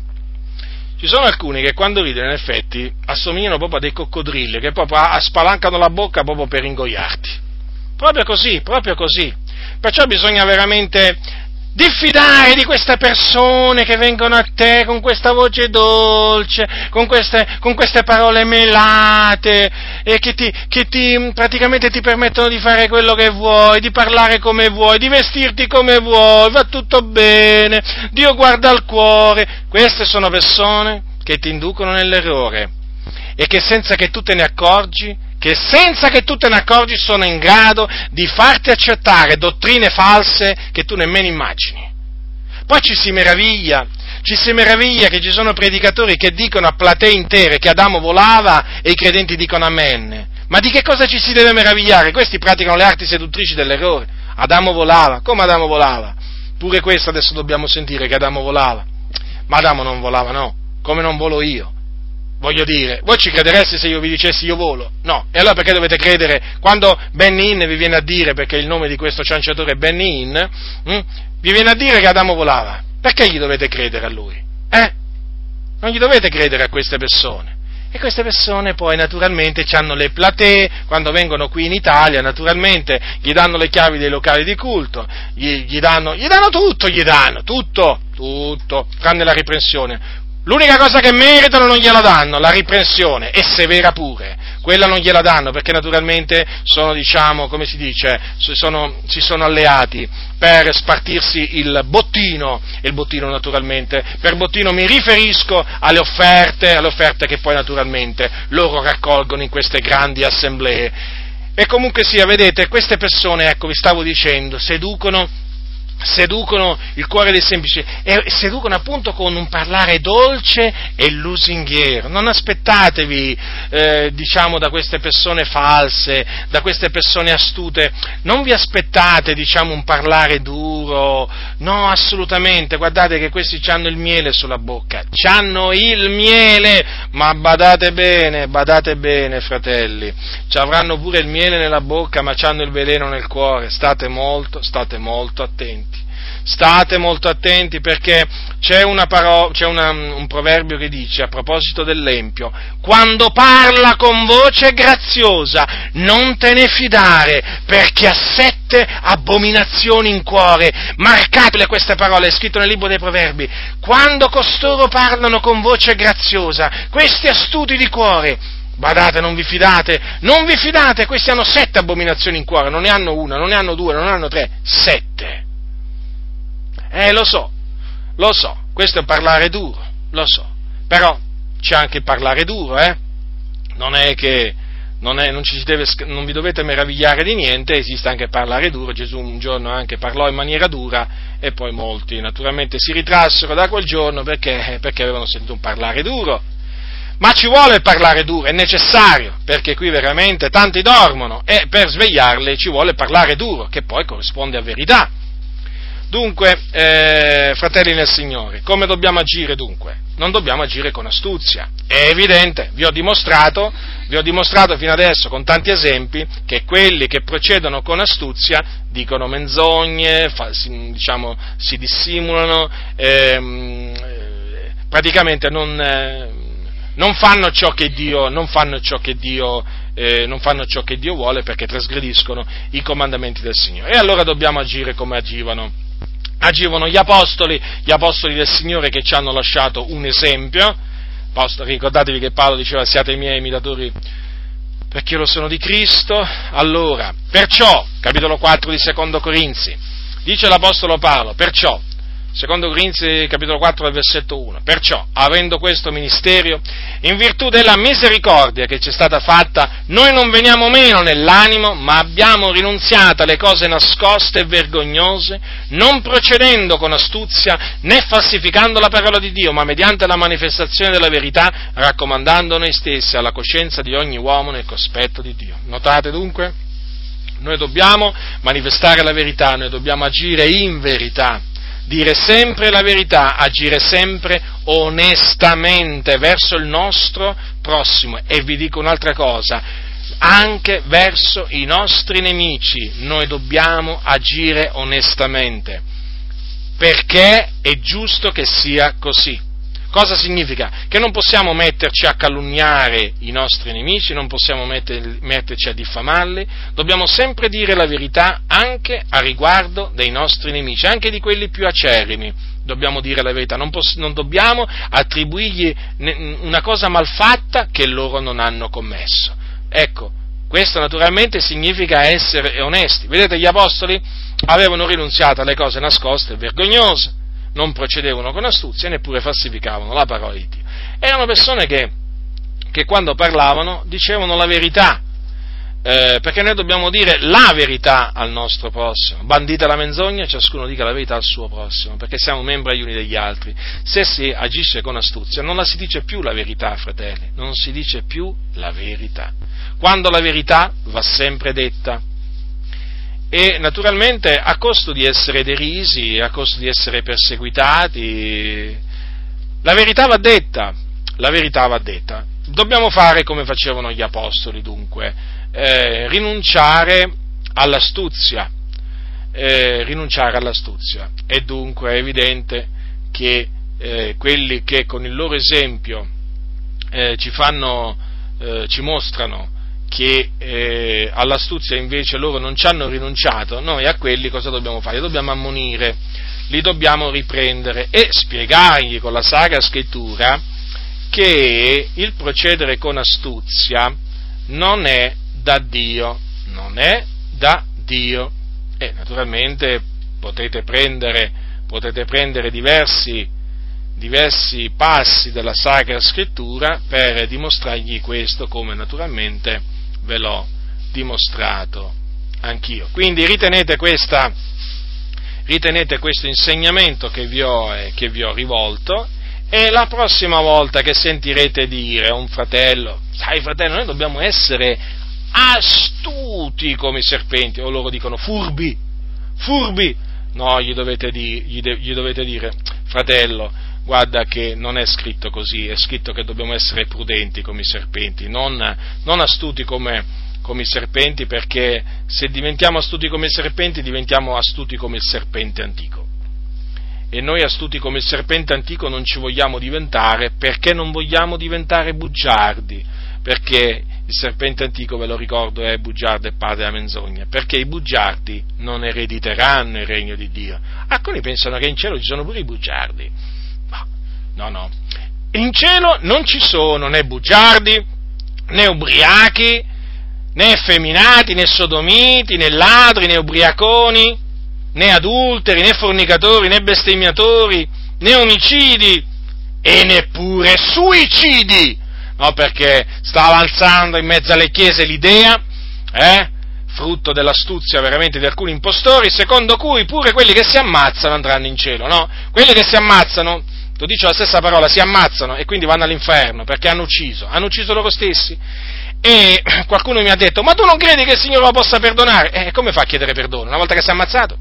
Ci sono alcuni che quando ridono in effetti assomigliano proprio a dei coccodrilli, che proprio spalancano la bocca proprio per ingoiarti. Proprio così, proprio così. Perciò bisogna veramente diffidare di queste persone che vengono a te con questa voce dolce, con queste, con queste parole melate e che ti, che ti, praticamente ti permettono di fare quello che vuoi, di parlare come vuoi, di vestirti come vuoi, va tutto bene, Dio guarda al cuore. Queste sono persone che ti inducono nell'errore e che senza che tu te ne accorgi che senza che tu te ne accorgi sono in grado di farti accettare dottrine false che tu nemmeno immagini. Poi ci si meraviglia, ci si meraviglia che ci sono predicatori che dicono a platee intere che Adamo volava e i credenti dicono amen. Ma di che cosa ci si deve meravigliare? Questi praticano le arti seduttrici dell'errore. Adamo volava, come Adamo volava? Pure questo adesso dobbiamo sentire che Adamo volava. Ma Adamo non volava, no, come non volo io. Voglio dire, voi ci credereste se io vi dicessi io volo? No. E allora perché dovete credere quando Benny Hinn vi viene a dire, perché il nome di questo cianciatore è Benny Hinn, hm, vi viene a dire che Adamo volava? Perché gli dovete credere a lui? Eh? Non gli dovete credere a queste persone. E queste persone poi naturalmente hanno le platee, quando vengono qui in Italia, naturalmente gli danno le chiavi dei locali di culto, gli, gli, danno, gli danno tutto, gli danno tutto, tutto, tranne la riprensione. L'unica cosa che meritano non gliela danno, la riprensione, e severa pure. Quella non gliela danno perché naturalmente sono, diciamo, come si dice, sono, si sono alleati per spartirsi il bottino, e il bottino naturalmente, per bottino mi riferisco alle offerte, alle offerte che poi naturalmente loro raccolgono in queste grandi assemblee. E comunque sia, vedete, queste persone, ecco, vi stavo dicendo, seducono seducono il cuore dei semplici e seducono appunto con un parlare dolce e lusinghiero. Non aspettatevi, eh, diciamo, da queste persone false, da queste persone astute, non vi aspettate, diciamo, un parlare duro, no, assolutamente, guardate che questi hanno il miele sulla bocca, hanno il miele, ma badate bene, badate bene, fratelli, ci avranno pure il miele nella bocca, ma hanno il veleno nel cuore, state molto, state molto attenti. State molto attenti perché c'è, paro- c'è una, un proverbio che dice a proposito dell'empio, quando parla con voce graziosa non te ne fidare perché ha sette abominazioni in cuore. Marcatele queste parole, è scritto nel libro dei proverbi. Quando costoro parlano con voce graziosa, questi astuti di cuore, Badate, non vi fidate, non vi fidate, questi hanno sette abominazioni in cuore, non ne hanno una, non ne hanno due, non ne hanno tre, sette. Eh, lo so, lo so, questo è parlare duro, lo so, però c'è anche parlare duro, eh? Non è che non, è, non, deve, non, vi dovete meravigliare di niente, esiste anche parlare duro, Gesù un giorno anche parlò in maniera dura e poi molti naturalmente si ritrassero da quel giorno perché, perché avevano sentito un parlare duro. Ma ci vuole il parlare duro, è necessario, perché qui veramente tanti dormono e per svegliarli ci vuole parlare duro, che poi corrisponde a verità. Dunque, eh, fratelli nel Signore, come dobbiamo agire dunque? Non dobbiamo agire con astuzia. È evidente, vi ho dimostrato, vi ho dimostrato fino adesso con tanti esempi che quelli che procedono con astuzia dicono menzogne, fa, si, diciamo, si dissimulano, ehm, praticamente non, eh, non, fanno ciò che Dio, non fanno ciò che Dio eh, non fanno ciò che Dio vuole perché trasgrediscono i comandamenti del Signore. E allora dobbiamo agire come agivano agivano gli apostoli, gli apostoli del Signore che ci hanno lasciato un esempio. Ricordatevi che Paolo diceva siate i miei imitatori perché io lo sono di Cristo. Allora, perciò, capitolo 4 di Secondo Corinzi, dice l'Apostolo Paolo, perciò Secondo Corinzi capitolo 4 versetto 1. Perciò, avendo questo ministero, in virtù della misericordia che ci è stata fatta, noi non veniamo meno nell'animo, ma abbiamo rinunziato alle cose nascoste e vergognose, non procedendo con astuzia né falsificando la parola di Dio, ma mediante la manifestazione della verità, raccomandando noi stessi alla coscienza di ogni uomo nel cospetto di Dio. Notate dunque? Noi dobbiamo manifestare la verità, noi dobbiamo agire in verità dire sempre la verità, agire sempre onestamente verso il nostro prossimo. E vi dico un'altra cosa, anche verso i nostri nemici noi dobbiamo agire onestamente, perché è giusto che sia così. Cosa significa? Che non possiamo metterci a calunniare i nostri nemici, non possiamo metter, metterci a diffamarli, dobbiamo sempre dire la verità anche a riguardo dei nostri nemici, anche di quelli più acerrimi. Dobbiamo dire la verità, non, poss- non dobbiamo attribuirgli una cosa malfatta che loro non hanno commesso. Ecco, questo naturalmente significa essere onesti. Vedete, gli apostoli avevano rinunziato alle cose nascoste e vergognose non procedevano con astuzia neppure falsificavano la parola di Dio. Erano persone che, che quando parlavano dicevano la verità, eh, perché noi dobbiamo dire la verità al nostro prossimo. Bandita la menzogna, ciascuno dica la verità al suo prossimo, perché siamo membri gli uni degli altri. Se si agisce con astuzia, non la si dice più la verità, fratelli, non si dice più la verità. Quando la verità va sempre detta e naturalmente a costo di essere derisi, a costo di essere perseguitati. La verità va detta, la verità va detta. Dobbiamo fare come facevano gli apostoli dunque, eh, rinunciare all'astuzia, eh, rinunciare all'astuzia. E dunque è evidente che eh, quelli che con il loro esempio eh, ci fanno, eh, ci mostrano che eh, all'astuzia invece loro non ci hanno rinunciato, noi a quelli cosa dobbiamo fare? Li dobbiamo ammonire, li dobbiamo riprendere e spiegargli con la Sacra Scrittura che il procedere con astuzia non è da Dio, non è da Dio. E naturalmente potete prendere, potete prendere diversi, diversi passi della Sacra Scrittura per dimostrargli questo, come naturalmente ve l'ho dimostrato anch'io. Quindi ritenete questa, ritenete questo insegnamento che vi ho, eh, che vi ho rivolto e la prossima volta che sentirete dire a un fratello, sai fratello, noi dobbiamo essere astuti come i serpenti, o loro dicono furbi, furbi, no, gli dovete, di, gli de, gli dovete dire, fratello, guarda che non è scritto così, è scritto che dobbiamo essere prudenti come i serpenti, non, non astuti come, come, i serpenti, perché se diventiamo astuti come i serpenti diventiamo astuti come il serpente antico. E noi astuti come il serpente antico non ci vogliamo diventare perché non vogliamo diventare bugiardi, perché il serpente antico, ve lo ricordo, è bugiardo e padre della menzogna, perché i bugiardi non erediteranno il regno di Dio. Alcuni pensano che in cielo ci sono pure i bugiardi No, no. In cielo non ci sono né bugiardi, né ubriachi, né effeminati, né sodomiti, né ladri, né ubriaconi, né adulteri, né fornicatori, né bestemmiatori, né omicidi e neppure suicidi. No, perché sta avanzando in mezzo alle chiese l'idea, eh, frutto dell'astuzia veramente di alcuni impostori, secondo cui pure quelli che si ammazzano andranno in cielo, no? Quelli che si ammazzano tu dici la stessa parola, si ammazzano e quindi vanno all'inferno perché hanno ucciso, hanno ucciso loro stessi. E qualcuno mi ha detto, ma tu non credi che il Signore lo possa perdonare? E eh, come fa a chiedere perdono una volta che si è ammazzato?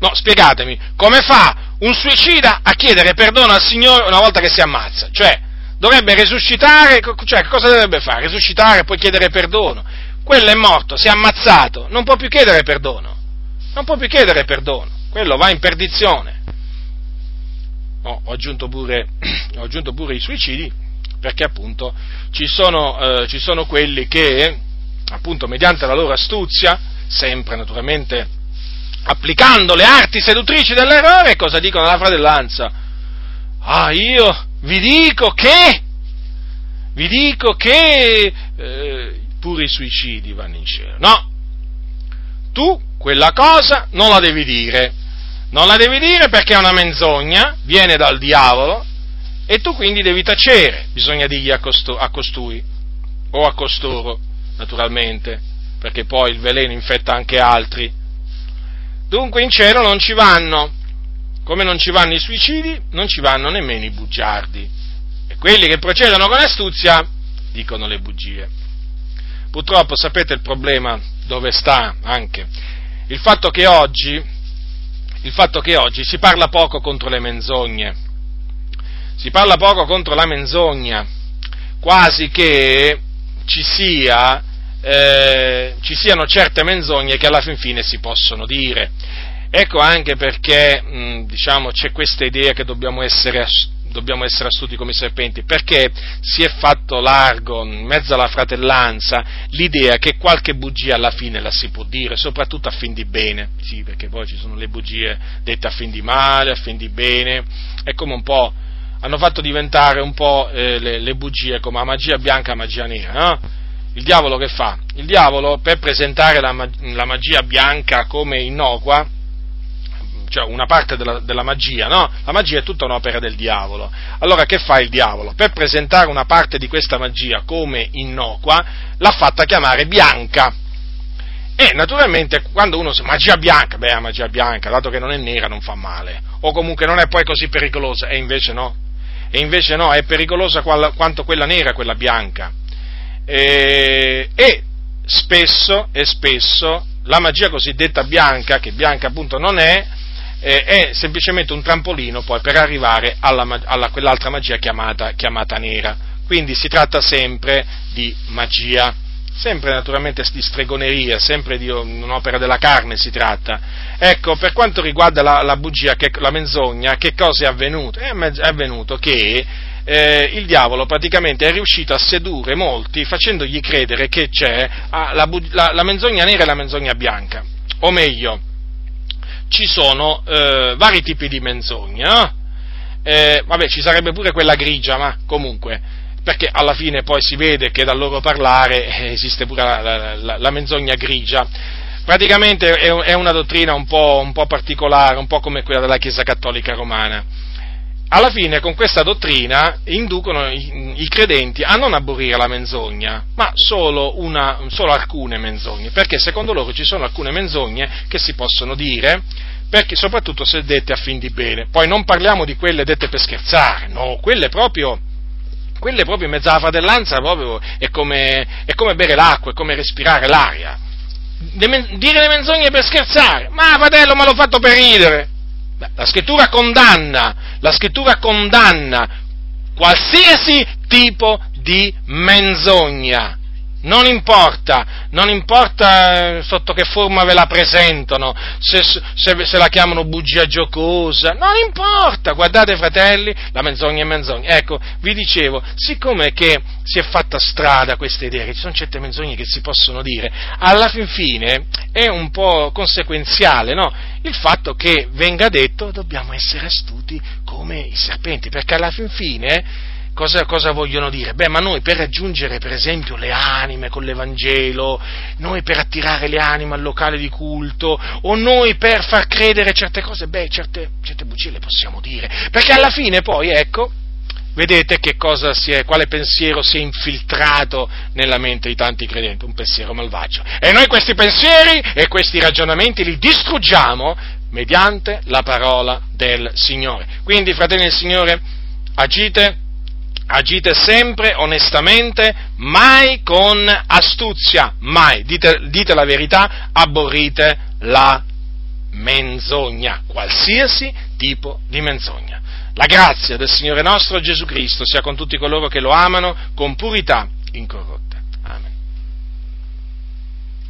No, spiegatemi, come fa un suicida a chiedere perdono al Signore una volta che si ammazza? Cioè, dovrebbe risuscitare, cioè cosa dovrebbe fare? Risuscitare e poi chiedere perdono. Quello è morto, si è ammazzato, non può più chiedere perdono. Non può più chiedere perdono. Quello va in perdizione oh, ho, aggiunto pure, ho, aggiunto pure, i suicidi, perché appunto ci sono, eh, ci sono quelli che, appunto, mediante la loro astuzia, sempre naturalmente applicando le arti seduttrici dell'errore, cosa dicono alla fratellanza? Ah, io vi dico che, vi dico che eh, pure i suicidi vanno in cielo. No, tu quella cosa non la devi dire, non la devi dire perché è una menzogna, viene dal diavolo, e tu quindi devi tacere, bisogna dirgli a, costo, a costui, o a costoro, naturalmente, perché poi il veleno infetta anche altri. Dunque in cielo non ci vanno, come non ci vanno i suicidi, non ci vanno nemmeno i bugiardi. E quelli che procedono con astuzia dicono le bugie. Purtroppo sapete il problema dove sta anche? Il fatto che oggi il fatto che oggi si parla poco contro le menzogne, si parla poco contro la menzogna, quasi che ci, sia, eh, ci siano certe menzogne che alla fin fine si possono dire. Ecco anche perché mh, diciamo, c'è questa idea che dobbiamo essere dobbiamo essere astuti come i serpenti, perché si è fatto largo in mezzo alla fratellanza l'idea che qualche bugia alla fine la si può dire, soprattutto a fin di bene, sì, perché poi ci sono le bugie dette a fin di male, a fin di bene, è come un po', hanno fatto diventare un po' eh, le, le, bugie come la magia bianca e la magia nera, no? Il diavolo che fa? Il diavolo per presentare la, la magia bianca come innocua, cioè una parte della, della, magia, no? La magia è tutta un'opera del diavolo. Allora che fa il diavolo? Per presentare una parte di questa magia come innocua, l'ha fatta chiamare bianca. E naturalmente quando uno si magia bianca, beh, magia bianca, dato che non è nera non fa male, o comunque non è poi così pericolosa, e invece no. E invece no, è pericolosa quanto quella nera, quella bianca. E, e spesso, e spesso, la magia cosiddetta bianca, che bianca appunto non è, eh, è semplicemente un trampolino poi per arrivare alla, alla quell'altra magia chiamata, chiamata nera. Quindi si tratta sempre di magia, sempre naturalmente di stregoneria, sempre di un'opera della carne si tratta. Ecco, per quanto riguarda la, la bugia, che, la menzogna, che cosa è avvenuto? È, avvenuto che eh, il diavolo praticamente è riuscito a sedurre molti facendogli credere che c'è ah, la, la, la menzogna nera e la menzogna bianca. O meglio, ci sono eh, vari tipi di menzogne, no? eh, vabbè, ci sarebbe pure quella grigia, ma comunque, perché alla fine poi si vede che dal loro parlare eh, esiste pure la, la, la menzogna grigia. Praticamente è, è una dottrina un po', un po' particolare, un po' come quella della Chiesa Cattolica Romana. Alla fine con questa dottrina inducono i, i, credenti a non aborrire la menzogna, ma solo, una, solo, alcune menzogne, perché secondo loro ci sono alcune menzogne che si possono dire, perché, soprattutto se dette a fin di bene. Poi non parliamo di quelle dette per scherzare, no, quelle proprio, quelle proprio in mezzo alla fratellanza proprio è come, è come bere l'acqua, è come respirare l'aria. dire le menzogne per scherzare, ma fratello, ma l'ho fatto per ridere la scrittura condanna, la scrittura condanna qualsiasi tipo di menzogna. Non importa, non importa eh, sotto che forma ve la presentano, se, se, se, la chiamano bugia giocosa, non importa, guardate fratelli, la menzogna è menzogna. Ecco, vi dicevo, siccome che si è fatta strada questa idea, che ci sono certe menzogne che si possono dire, alla fin fine è un po' conseguenziale, no? Il fatto che venga detto dobbiamo essere astuti come i serpenti, perché alla fin fine cosa, cosa, vogliono dire? Beh, ma noi per raggiungere per esempio le anime con l'Evangelo, noi per attirare le anime al locale di culto, o noi per far credere certe cose, beh, certe, certe bugie le possiamo dire, perché alla fine poi, ecco, vedete che cosa si è, quale pensiero si è infiltrato nella mente di tanti credenti, un pensiero malvagio. E noi questi pensieri e questi ragionamenti li distruggiamo mediante la parola del Signore. Quindi, fratelli del Signore, agite agite sempre onestamente, mai con astuzia, mai, dite, dite la verità, aborrite la menzogna, qualsiasi tipo di menzogna. La grazia del Signore nostro Gesù Cristo sia con tutti coloro che lo amano con purità incorrotta.